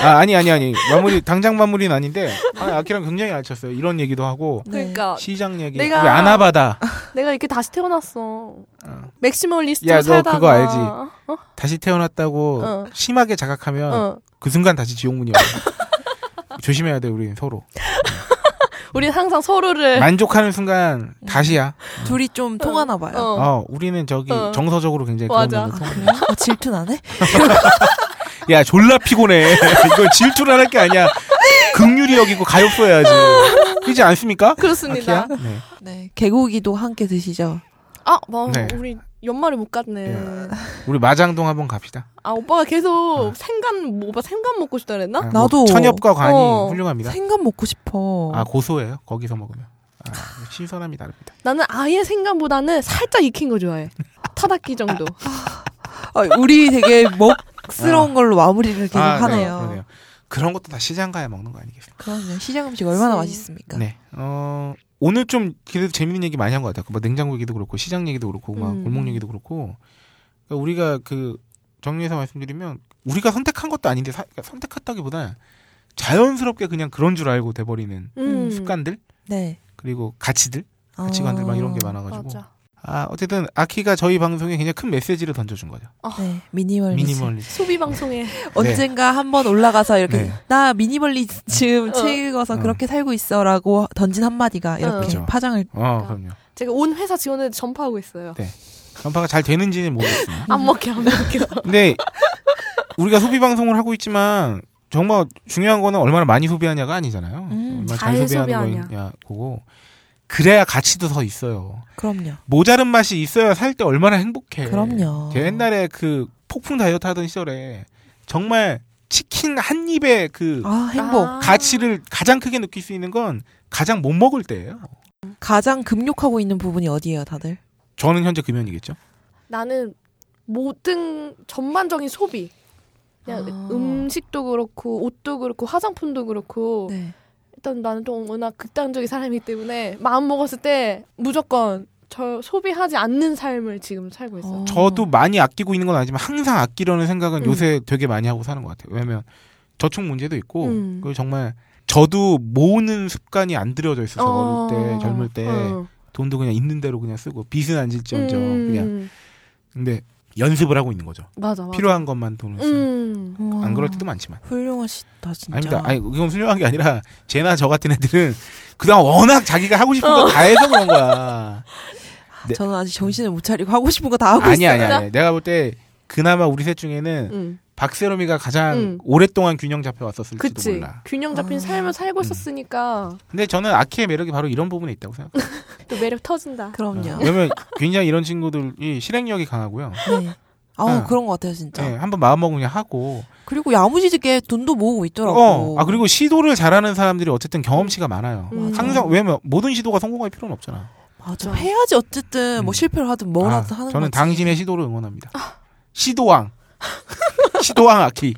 아 아니 아니 아니 마무리 당장 마무리는 아닌데 아니, 아키랑 굉장히 알찼어요. 이런 얘기도 하고 네. 그러니까 시장 얘기 내가- 우리 아나바다 내가 이렇게 다시 태어났어. 어. maximalist 야, 너 살다가 그거 알지? 어? 다시 태어났다고 어. 심하게 자각하면 어. 그 순간 다시 지옥문이 와요. [LAUGHS] 조심해야 돼 우리 서로 [LAUGHS] 우리는 항상 서로를 만족하는 순간 다시야. 둘이 좀 통하나 봐요. 어. 어 우리는 저기 어. 정서적으로 굉장히 맞아. 그런 면에서 그래요? 아, 질투 나네? [LAUGHS] 야 졸라 피곤해. 이거 질투를 할 게 아니야. 극률이 여기고 가엾어야지. 그렇지 않습니까? 그렇습니다. 아키야? 네. 네. 개고기도 함께 드시죠. 아, 뭐 네. 우리 연말에 못 갔네. 예. [LAUGHS] 우리 마장동 한번 갑시다. 아, 오빠가 계속 어. 생간 뭐 오빠 생간 먹고 싶다 그랬나? 아, 뭐 나도. 천엽과 관이 어. 훌륭합니다. 생간 먹고 싶어. 아 고소해요. 거기서 먹으면. 아, 신선함이 다릅니다. 나는 아예 생간보다는 살짝 익힌 거 좋아해. 타닥기 정도. 아, 우리 되게 먹스러운 걸로 마무리를 계속 아, 네, 하네요. 그러네요. 그런 것도 다 시장 가야 먹는 거 아니겠습니까? 그럼요. 시장 음식 얼마나. 맛있습니까? 네. 어, 오늘 좀 그래도 재밌는 얘기 많이 한 것 같아요. 뭐 냉장고 얘기도 그렇고 시장 얘기도 그렇고 막 음. 골목 얘기도 그렇고 그러니까 우리가 그 정리해서 말씀드리면 우리가 선택한 것도 아닌데 사- 그러니까 선택했다기보다 자연스럽게 그냥 그런 줄 알고 돼버리는 음. 습관들 네. 그리고 가치들 가치관들 막 이런 게 많아가지고 맞아. 아 어쨌든 아키가 저희 방송에 굉장히 큰 메시지를 던져준 거죠. 네. 미니멀리즘. 미니멀리즘. 소비 방송에 [LAUGHS] 언젠가 한번 올라가서 이렇게 네. 나 미니멀리즘 어. 책 읽어서 어. 그렇게 살고 있어라고 던진 한마디가 이렇게 그렇죠. 파장을 어 그럼요. 제가 온 회사 직원들 전파하고 있어요. 네. 전파가 잘 되는지는 모르겠습니다. 안 먹게 안 먹게. [LAUGHS] 근데 우리가 소비 방송을 하고 있지만 정말 중요한 거는 얼마나 많이 소비하냐가 아니잖아요. 음, 얼마나 잘 잘 소비하는 소비하냐. 거냐 보고 그래야 가치도 더 있어요. 그럼요. 모자른 맛이 있어야 살 때 얼마나 행복해. 그럼요. 제가 옛날에 그 폭풍 다이어트 하던 시절에 정말 치킨 한 입에 그 아, 행복. 아. 가치를 가장 크게 느낄 수 있는 건 가장 못 먹을 때예요. 가장 금욕하고 있는 부분이 어디예요, 다들? 저는 현재 금연이겠죠. 나는 모든 전반적인 소비. 그냥 아. 음식도 그렇고 옷도 그렇고 화장품도 그렇고 네. 일단 나는 좀 워낙 극단적인 사람이기 때문에 마음 먹었을 때 무조건 저 소비하지 않는 삶을 지금 살고 있어요. 어. 저도 많이 아끼고 있는 건 아니지만 항상 아끼려는 생각은 음. 요새 되게 많이 하고 사는 것 같아요. 왜냐면 저축 문제도 있고 음. 그리고 정말 저도 모으는 습관이 안 들여져 있어서 어. 어릴 때 젊을 때 어. 돈도 그냥 있는 대로 그냥 쓰고 빚은 안 질지언정 음. 그냥 근데 연습을 하고 있는 거죠. 맞아 맞아. 필요한 것만 돈을 쓰는. 음. 안 그럴 때도 많지만. 훌륭하시다, 진짜. 아닙니다. 아니 이건 훌륭한 게 아니라 쟤나 저 같은 애들은 그동안 워낙 자기가 하고 싶은 거다 해서 그런 거야. 네. 저는 아직 정신을 못 차리고 하고 싶은 거 다 하고 아니 있어요. 아니 아니. 내가 볼 때 그나마 우리 셋 중에는 음. 박세롬이가 가장 음. 오랫동안 균형 잡혀 왔었을지도 그치. 몰라. 균형 잡힌 아. 삶을 살고 음. 있었으니까 근데 저는 아키의 매력이 바로 이런 부분에 있다고 생각해요. [LAUGHS] 또 매력 터진다. 그럼요. 어, 왜냐면 굉장히 이런 친구들이 실행력이 강하고요. 네. 아우, 어. 그런 것 같아요, 진짜. 네, 한번 마음 먹으면 하고. 그리고 야무지게 돈도 모으고 있더라고. 어, 아 그리고 시도를 잘하는 사람들이 어쨌든 경험치가 많아요. 음. 항상 왜냐면 모든 시도가 성공할 필요는 없잖아. 맞아. 해야지 어쨌든 뭐 음. 실패를 하든 뭘 아, 하든 하는 저는 거지. 당신의 시도를 응원합니다. 시도왕. [LAUGHS] 시도왕 아키.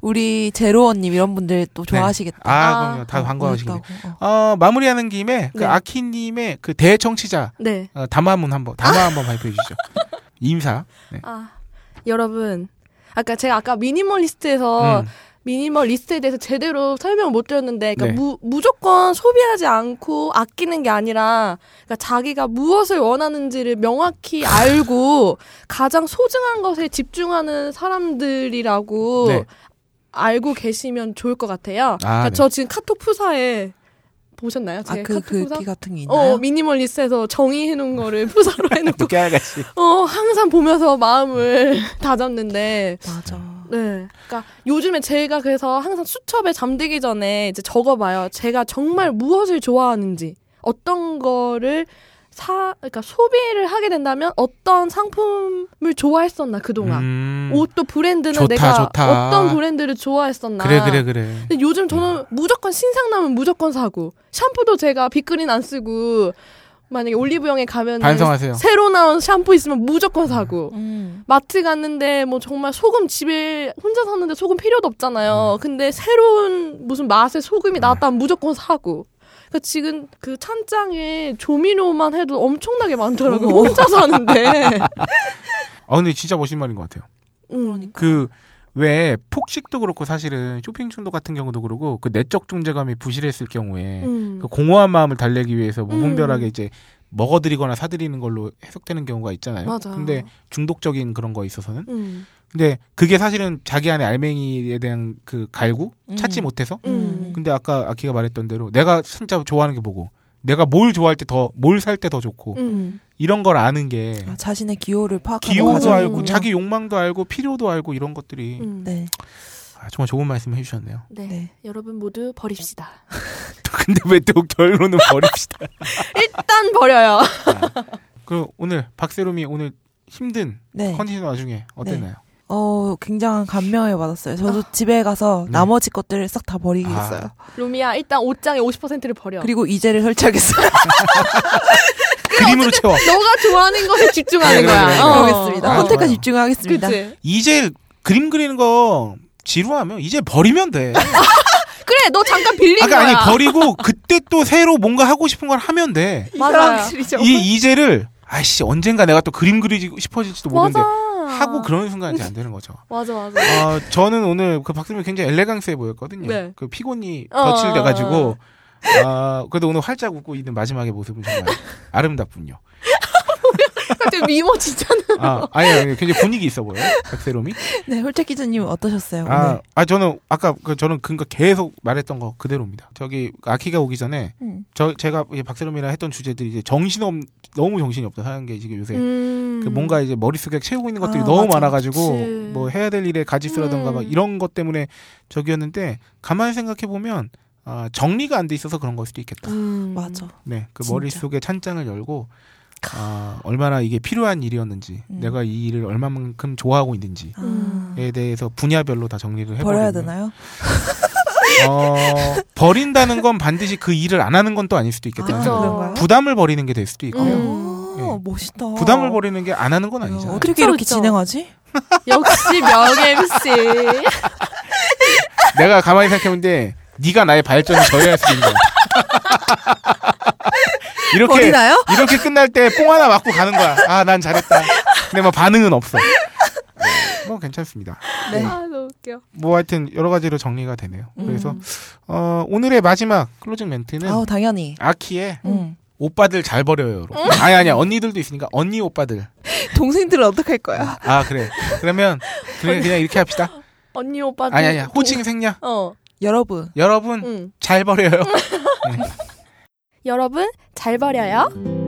우리 제로원님 이런 분들 또 좋아하시겠다. 아, 아, 그럼요. 다 어. 고맙다고. 어. 어, 마무리하는 김에 그 네. 아키님의 그 대청취자 네. 어, 담화문 한번 담화 한번 발표해 주시죠. [LAUGHS] 인사. 네. 아 여러분 아까 제가 아까 미니멀리스트에서 음, 미니멀리스트에 대해서 제대로 설명을 못 드렸는데 그러니까 네. 무, 무조건 소비하지 않고 아끼는 게 아니라 그러니까 자기가 무엇을 원하는지를 명확히 알고 가장 소중한 것에 집중하는 사람들이라고 네. 알고 계시면 좋을 것 같아요. 그러니까 네. 저 지금 카톡 푸사에 보셨나요? 제 아그 카톡 푸사? 같은 게 있나요? 어 미니멀리스트에서 정의해 놓은 거를 [LAUGHS] 푸사로 해놓고 깨알같이. 어 항상 보면서 마음을 [LAUGHS] 다잡는데 맞아. 네. 그러니까 요즘에 제가 그래서 항상 수첩에 잠들기 전에 이제 적어봐요. 제가 정말 무엇을 좋아하는지, 어떤 거를 사, 그러니까 소비를 하게 된다면 어떤 상품을 좋아했었나 그동안. 음. 옷도 브랜드는 좋다, 내가 좋다. 어떤 브랜드를 좋아했었나. 그래 그래 그래. 근데 요즘 저는 무조건 신상 나면 무조건 사고 샴푸도 제가 빅그린 안 쓰고 만약에 올리브영에 가면 반성하세요. 새로 나온 샴푸 있으면 무조건 사고 음. 마트 갔는데 뭐 정말 소금 집에 혼자 사는데 소금 필요도 없잖아요. 근데 새로운 무슨 맛의 소금이 나왔다면 무조건 사고. 그러니까 지금 그 찬장에 조미료만 해도 엄청나게 많더라고요. 혼자 사는데. [LAUGHS] 아 근데 진짜 멋진 말인 것 같아요. 음. 그 왜 폭식도 그렇고 사실은 쇼핑 중독 같은 경우도 그러고 그 내적 존재감이 부실했을 경우에 음. 그 공허한 마음을 달래기 위해서 무분별하게 음. 이제 먹어들이거나 사들이는 걸로 해석되는 경우가 있잖아요. 맞아. 근데 중독적인 그런 거 있어서는 음. 근데 그게 사실은 자기 안에 알맹이에 대한 그 갈구 음. 찾지 못해서 음. 근데 아까 아키가 말했던 대로 내가 진짜 좋아하는 게 뭐고 내가 뭘 좋아할 때 더 뭘 살 때 더 좋고 음. 이런 걸 아는 게 아, 자신의 기호를 파악하는 기호도. 알고 자기 욕망도 알고 필요도 알고 이런 것들이 음. 네. 아, 정말 좋은 말씀 해주셨네요. 네. 네. 여러분 모두 버립시다. [LAUGHS] 근데 왜 또 결론은 버립시다. [LAUGHS] 일단 버려요. 그 오늘 박세롬이 오늘 힘든 네. 컨디션 와중에 어땠나요? 어, 굉장한 감명을 받았어요. 저도 집에 가서 네. 나머지 것들을 싹다 아. 버리겠어요. 로미야 일단 옷장의 50%를 버려. 그리고 이제를 설치하겠어요. [LAUGHS] 그림으로 채워. 너가 좋아하는 것에 집중하는 그래, 거야. 그래, 그래. 어. 그러겠습니다. 아, 선택과 좋아요. 집중하겠습니다. 그치? 이제 그림 그리는 거 지루하면 이제 버리면 돼. [LAUGHS] 그래, 너 잠깐 빌린 아까 거야. 아니 버리고 그때 또 새로 뭔가 하고 싶은 걸 하면 돼. 맞아요. 이 이제를 아씨 언젠가 내가 또 그림 그리고 싶어질지도 모르는데 맞아. 하고 그런 순간 이제 안 되는 거죠. [LAUGHS] 맞아, 맞아. 아 저는 오늘 그 박수미 굉장히 엘레강스해 보였거든요. 네. 그 피곤이 어, 덧칠돼가지고 아 그래도 오늘 활짝 웃고 있는 마지막의 모습은 정말 [LAUGHS] 아름답군요. 갑자기 미모 진짜. 아 아니 아니 굉장히 분위기 있어 보여요 박세롬이. 네, 홀짝 기자님 어떠셨어요? 아, 오늘? 아 저는 아까 그 저는 그거 계속 말했던 거 그대로입니다. 저기 아키가 오기 전에 음. 저 제가 박세롬이랑 했던 주제들이 이제 정신 없 너무 정신이 없다 하는 게 지금 요새 음. 그 뭔가 이제 머릿속에 채우고 있는 것들이 아, 너무 맞아. 많아가지고 그치. 뭐 해야 될 일에 가지수라든가 음. 막 이런 것 때문에 저기였는데 가만히 생각해 보면 아, 정리가 안 돼 있어서 그런 걸 수도 있겠다. 음. 맞아. 네, 그 진짜. 머릿속에 찬장을 열고 아, 얼마나 이게 필요한 일이었는지, 음. 내가 이 일을 얼마만큼 좋아하고 있는지에 아, 음. 대해서 분야별로 다 정리를 해버리면 버려야 되나요? [LAUGHS] 어, 버린다는 건 반드시 그 일을 안 하는 건 또 아닐 수도 아, 있겠다. 그쵸. 그런가요? 부담을 버리는 게 될 수도 있고요. 음. 아, 네. 멋있다. 부담을 버리는 게 안 하는 건 야, 아니잖아요. 어떻게 그쵸, 이렇게. 진행하지? 역시 명 MC. 내가 가만히 생각해보는데 네가 나의 발전을 저해할 수 있는 거야. [LAUGHS] 이렇게 버리나요? 이렇게 끝날 때 뽕 하나 맞고 가는 거야. 아, 난 잘했다. 근데 뭐 반응은 없어. 네, 뭐 괜찮습니다. 네. 아, 너무 웃겨. 뭐 하여튼 여러 가지로 정리가 되네요. 그래서 음. 어, 오늘의 마지막 closing 멘트는 아우 당연히. 아키의 음. 오빠들 잘 버려요로. 아니 아니야 언니들도 있으니까 언니 오빠들. 동생들은 어떡할 거야? 아 그래. 그러면 그래 그냥 이렇게 합시다. 언니 오빠. 아니 아니야 호칭 생략. 어. 여러분 여러분 응. 잘 버려요. 여러분 잘 버려요.